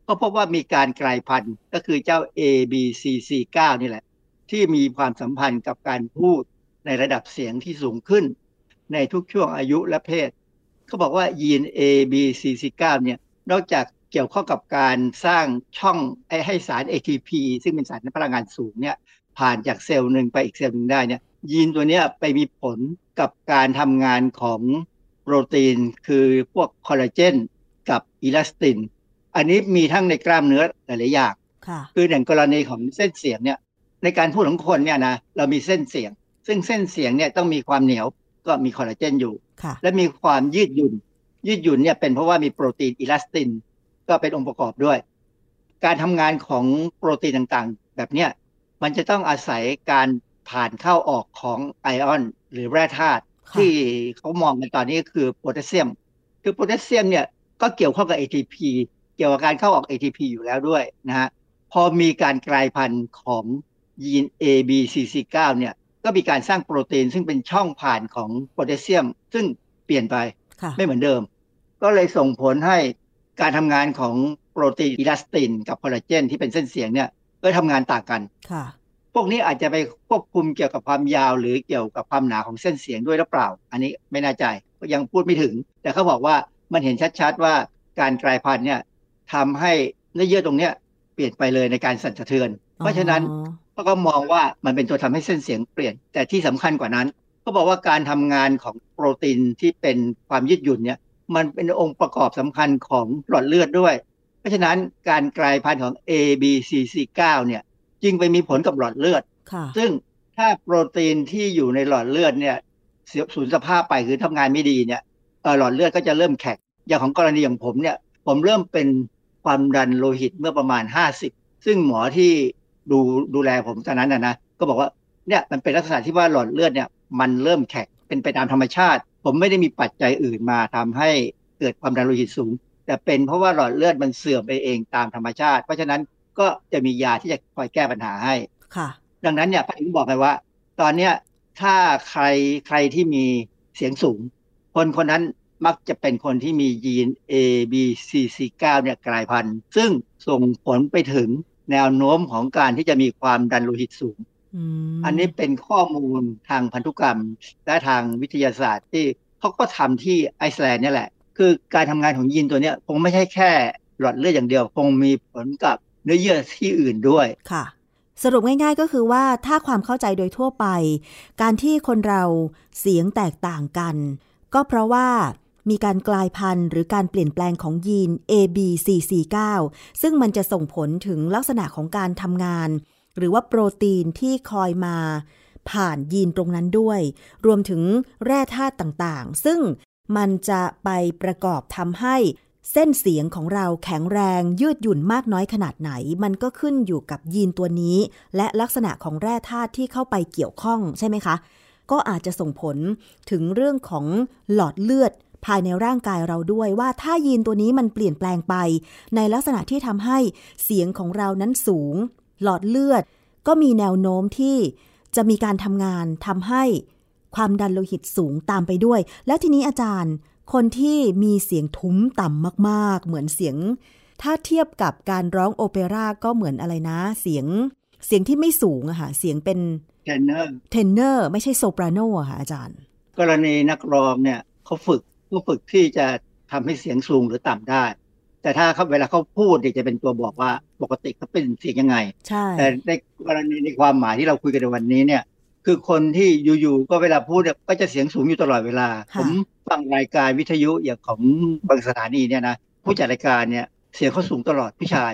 ก็พบว่ามีการกลายพันธุ์ก็คือเจ้า ABCC9 นี่แหละ ที่มีความสัมพันธ์กับการพูดในระดับเสียงที่สูงขึ้น ในทุกช่วงอายุและเพศเขาบอกว่ายีน ABCC9 เนี่ยนอกจากเกี่ยวข้องกับการสร้างช่องให้สาร ATP ซึ่งเป็นสารพลังงานสูงเนี่ยผ่านจากเซลล์หนึ่งไปอีกเซลล์หนึ่งได้เนี่ย ยีนตัวเนี้ยไปมีผลกับการทำงานของโปรตีน คือพวกคอลลาเจนกับอิลาสติน อันนี้มีทั้งในกล้ามเนื้อหลายๆอย่างค่ะคืออย่างกรณีของเส้นเสียงเนี่ย ในการพูดของคนเนี่ยนะเรามีเส้นเสียง ซึ่งเส้นเสียงเนี่ยต้องมีความเหนียวก็มีคอลลาเจนอยู่ค่ะและมีความยืดหยุ่น ยืดหยุ่นเนี่ยเป็นเพราะว่ามีโปรตีนอิลาสติน ก็เป็นองค์ประกอบด้วย การทำงานของโปรตีนต่างๆ แบบเนี้ยมันจะต้องอาศัยการ ผ่านเข้าออกของไอออน หรือแร่ธาตุค่ะที่เขามองกันตอนนี้ก็คือโพแทสเซียม คือโพแทสเซียมเนี่ยก็เกี่ยวข้องกับ ATP เกี่ยวกับการเข้าออก ATP อยู่แล้วด้วยนะฮะพอมีการกลายพันธุ์ของยีน ABCC9 เนี่ยก็มีการสร้างโปรตีนซึ่งเป็นช่องผ่านของโพแทสเซียม ซึ่งเปลี่ยนไปค่ะไม่เหมือนเดิม ก็เลยส่งผลให้การทำงานของโปรตีนอิลาสตินกับคอลลาเจนที่เป็นเส้นเสียงเนี่ยก็ทำงานต่างกันค่ะ พวกนี้อาจจะไปควบคุมเกี่ยวกับความยาว หรือเกี่ยวกับความหนาของเส้นเสียงด้วยหรือเปล่า อันนี้ไม่แน่ใจยังพูดไม่ถึง แต่เขาบอกว่ามันเห็นชัดๆว่าการกลายพันธุ์เนี่ยทำให้เนื้อเยื่อตรงเนี้ยเปลี่ยนไปเลยในการสั่นสะเทือน เพราะฉะนั้นอ๋อเขาก็มองว่ามันเป็นตัวทำให้เส้นเสียงเปลี่ยน แต่ที่สำคัญกว่านั้นเขาบอกว่าการทำงานของโปรตีนที่เป็นความยืดหยุ่นเนี่ยมันเป็นองค์ประกอบสำคัญของหลอดเลือดด้วย เพราะฉะนั้นการกลายพันธุ์ของ ABCC9 เนี่ย จึงไปมีผลกับหลอดเลือดค่ะซึ่งถ้าโปรตีนที่อยู่ในหลอดเลือดเนี่ย เสียสูญสภาพไปคือทำงานไม่ดีเนี่ยเอ่อหลอดเลือดก็จะเริ่มแข็งอย่างของกรณีอย่างผมเนี่ย ผมเริ่มเป็นความดันโลหิตเมื่อประมาณ50ซึ่งหมอที่ดูดูแลผมตอนนั้นนะนะก็บอกว่าเนี่ยมันเป็นลักษณะที่ว่าหลอดเลือดเนี่ย มันเริ่มแข็งเป็นไปตามธรรมชาติ ผมไม่ได้มีปัจจัยอื่นมาทำให้เกิดความดันโลหิตสูง แต่เป็นเพราะว่าหลอดเลือดมันเสื่อมไปเองตามธรรมชาติ เพราะฉะนั้น ก็จะมียาที่จะคอยแก้ปัญหาให้ค่ะ ดังนั้นเนี่ยผมบอกไปว่า ตอนเนี้ยถ้าใครใครที่มีเสียงสูง คนคนนั้นมักจะเป็นคนที่มียีน A B C C 9เนี่ยกลายพันธุ์ ซึ่งส่งผลไปถึงแนวโน้มของการที่จะมีความดันโลหิตสูงอืมอันนี้เป็นข้อมูลทางพันธุกรรม และทางวิทยาศาสตร์ที่เขาก็ทำที่ไอซ์แลนด์เนี่ยแหละ คือการทำงานของยีนตัวเนี้ยคงไม่ใช่แค่หลอดเลือดอย่างเดียว คงมีผลกับ เนื้อเยื่อที่อื่นด้วยค่ะ สรุปง่าย ๆ ก็คือว่าถ้าความเข้าใจโดยทั่วไป การที่คนเราเสียงแตกต่างกัน ก็เพราะว่ามีการกลายพันธุ์หรือการเปลี่ยนแปลงของยีน ABCC9 ซึ่งมันจะส่งผลถึงลักษณะของการทำงาน หรือว่าโปรตีนที่คอยมา ผ่านยีนตรงนั้นด้วย รวมถึงแร่ธาตุต่างๆ ซึ่งมันจะไปประกอบทำให้ เส้นเสียงของเราแข็งแรงยืดหยุ่นมากน้อยขนาดไหน มันก็ขึ้นอยู่กับยีนตัวนี้ และลักษณะของแร่ธาตุที่เข้าไปเกี่ยวข้องใช่ไหมคะ ก็อาจจะส่งผลถึงเรื่องของหลอดเลือดภายในร่างกายเราด้วยว่าถ้ายีนตัวนี้มันเปลี่ยนแปลงไป ในลักษณะที่ทำให้เสียงของเรานั้นสูง หลอดเลือด ก็มีแนวโน้มที่จะมีการทำงานทำให้ความดันโลหิตสูงตามไปด้วย แล้วทีนี้อาจารย์ คนที่มีเสียงทุ้มต่ำมากๆ เหมือนเสียง ถ้าเทียบกับการร้องโอเปร่าก็เหมือนอะไรนะ เสียงเสียงที่ไม่สูงอะค่ะ เสียงเป็นเทรนเนอร์เทนเนอร์ไม่ใช่โซปราโนอะค่ะอาจารย์ กรณีนักร้องเนี่ยเขาฝึกเขาฝึกที่จะทำให้เสียงสูงหรือต่ำได้ แต่ถ้าเขาเวลาเขาพูดเนี่ยจะเป็นตัวบอกว่าปกติเขาเป็นเสียงยังไง ใช่ แต่ในกรณีในความหมายที่เราคุยกันในวันนี้เนี่ย คือคนที่อยู่ๆก็เวลาพูดเนี่ยก็จะเสียงสูงอยู่ตลอดเวลา ผมฟังรายการวิทยุอย่างของบางสถานีเนี่ยนะผู้จัดรายการเนี่ยเสียงเขาสูงตลอดผู้ชาย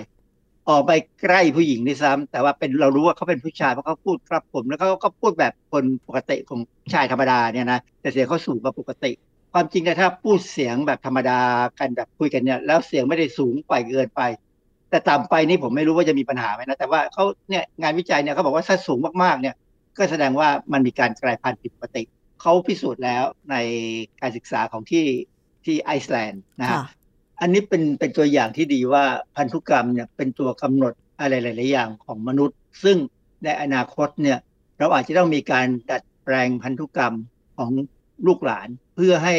ออกไปใกล้ผู้หญิงด้วยซ้ำแต่ว่าเป็นเรารู้ว่าเขาเป็นผู้ชายเพราะเขาพูดครับผมแล้วเขาก็พูดแบบคนปกติของผู้ชายธรรมดาเนี่ยนะแต่เสียงเขาสูงกว่าปกติ ความจริงนะถ้าพูดเสียงแบบธรรมดากันแบบคุยกันเนี่ยแล้วเสียงไม่ได้สูงไปเกินไป แต่ต่ำไปนี่ผมไม่รู้ว่าจะมีปัญหาไหมนะแต่ว่าเขาเนี่ยงานวิจัยเนี่ยเขาบอกว่าถ้าสูงมากๆเนี่ย ก็แสดงว่ามันมีการกลายพันธุ์ผิดปกติ เขาพิสูจน์แล้วในการศึกษาของที่ที่ไอซ์แลนด์นะฮะอันนี้เป็นเป็นตัวอย่างที่ดีว่าพันธุกรรมเนี่ยเป็นตัวกำหนดอะไรหลาย ๆ อย่างของมนุษย์ ซึ่งในอนาคตเนี่ยเราอาจจะต้องมีการดัดแปลงพันธุกรรมของลูกหลาน เพื่อให้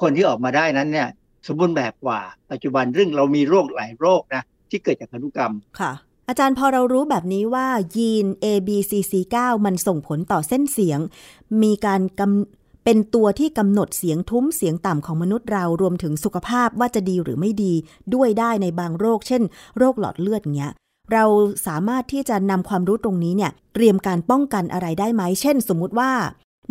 คนที่ออกมาได้นั้นเนี่ยสมบูรณ์แบบกว่า ปัจจุบันเรื่องเรามีโรคหลายโรคนะที่เกิดจากพันธุกรรมค่ะ อาจารย์พอเรารู้แบบนี้ว่ายีน ABCC9 มันส่งผลต่อเส้นเสียง มีการกำเป็นตัวที่กำหนดเสียงทุ้มเสียงต่ำของมนุษย์เรารวมถึงสุขภาพว่าจะดีหรือไม่ดีด้วยได้ในบางโรค เช่น โรคหลอดเลือดเงี้ยเราสามารถที่จะนำความรู้ตรงนี้เนี่ยเตรียมการป้องกันอะไรได้ไหม เช่น สมมุติว่า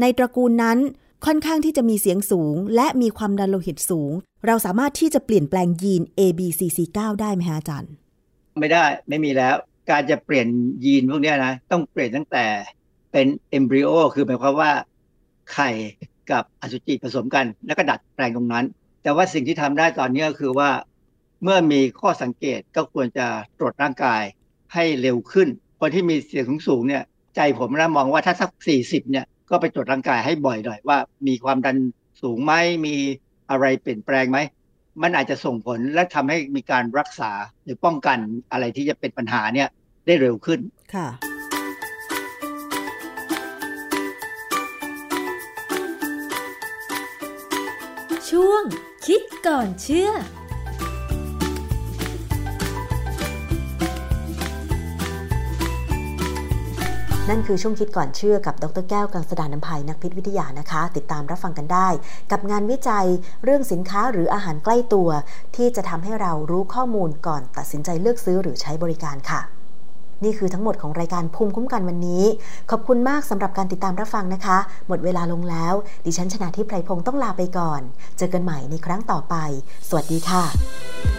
ในตระกูลนั้นค่อนข้างที่จะมีเสียงสูง และมีความดันโลหิตสูง เราสามารถที่จะเปลี่ยนแปลงยีน ABCC9 ได้ไหมฮะอาจารย์ ไม่ได้ไม่มีแล้ว การจะเปลี่ยนยีนพวกนี้นะ ต้องเปลี่ยนตั้งแต่เป็นเอมบริโอคือหมายความว่าไข่กับอสุจิผสมกัน แล้วก็ดัดแปลงตรงนั้น แต่ว่าสิ่งที่ทำได้ตอนนี้ก็คือว่า เมื่อมีข้อสังเกตก็ควรจะตรวจร่างกายให้เร็วขึ้นคนที่มีเสี่ยงสูงเนี่ย ใจผมนะมองว่าถ้าสักสี่สิบเนี่ยก็ไปตรวจร่างกายให้บ่อยหน่อยว่า มีความดันสูงไหมมีอะไรเปลี่ยนแปลงไหม มันอาจจะส่งผลและทำให้มีการรักษาหรือป้องกันอะไรที่จะเป็นปัญหาเนี่ยได้เร็วขึ้นค่ะช่วงคิดก่อนเชื่อ นั่นคือช่วงคิดก่อนเชื่อกับดรแก้วกังสดานนภัยนักพิษวิทยานะคะ ติดตามรับฟังกันได้ กับงานวิจัยเรื่องสินค้าหรืออาหารใกล้ตัว ที่จะทำให้เรารู้ข้อมูลก่อนตัดสินใจเลือกซื้อหรือใช้บริการค่ะ นี่คือทั้งหมดของรายการภูมิคุ้มกันวันนี้ ขอบคุณมากสำหรับการติดตามรับฟังนะคะ หมดเวลาลงแล้ว ดิฉันชนะทิพไพรพงศ์ต้องลาไปก่อน เจอกันใหม่ในครั้งต่อไป สวัสดีค่ะ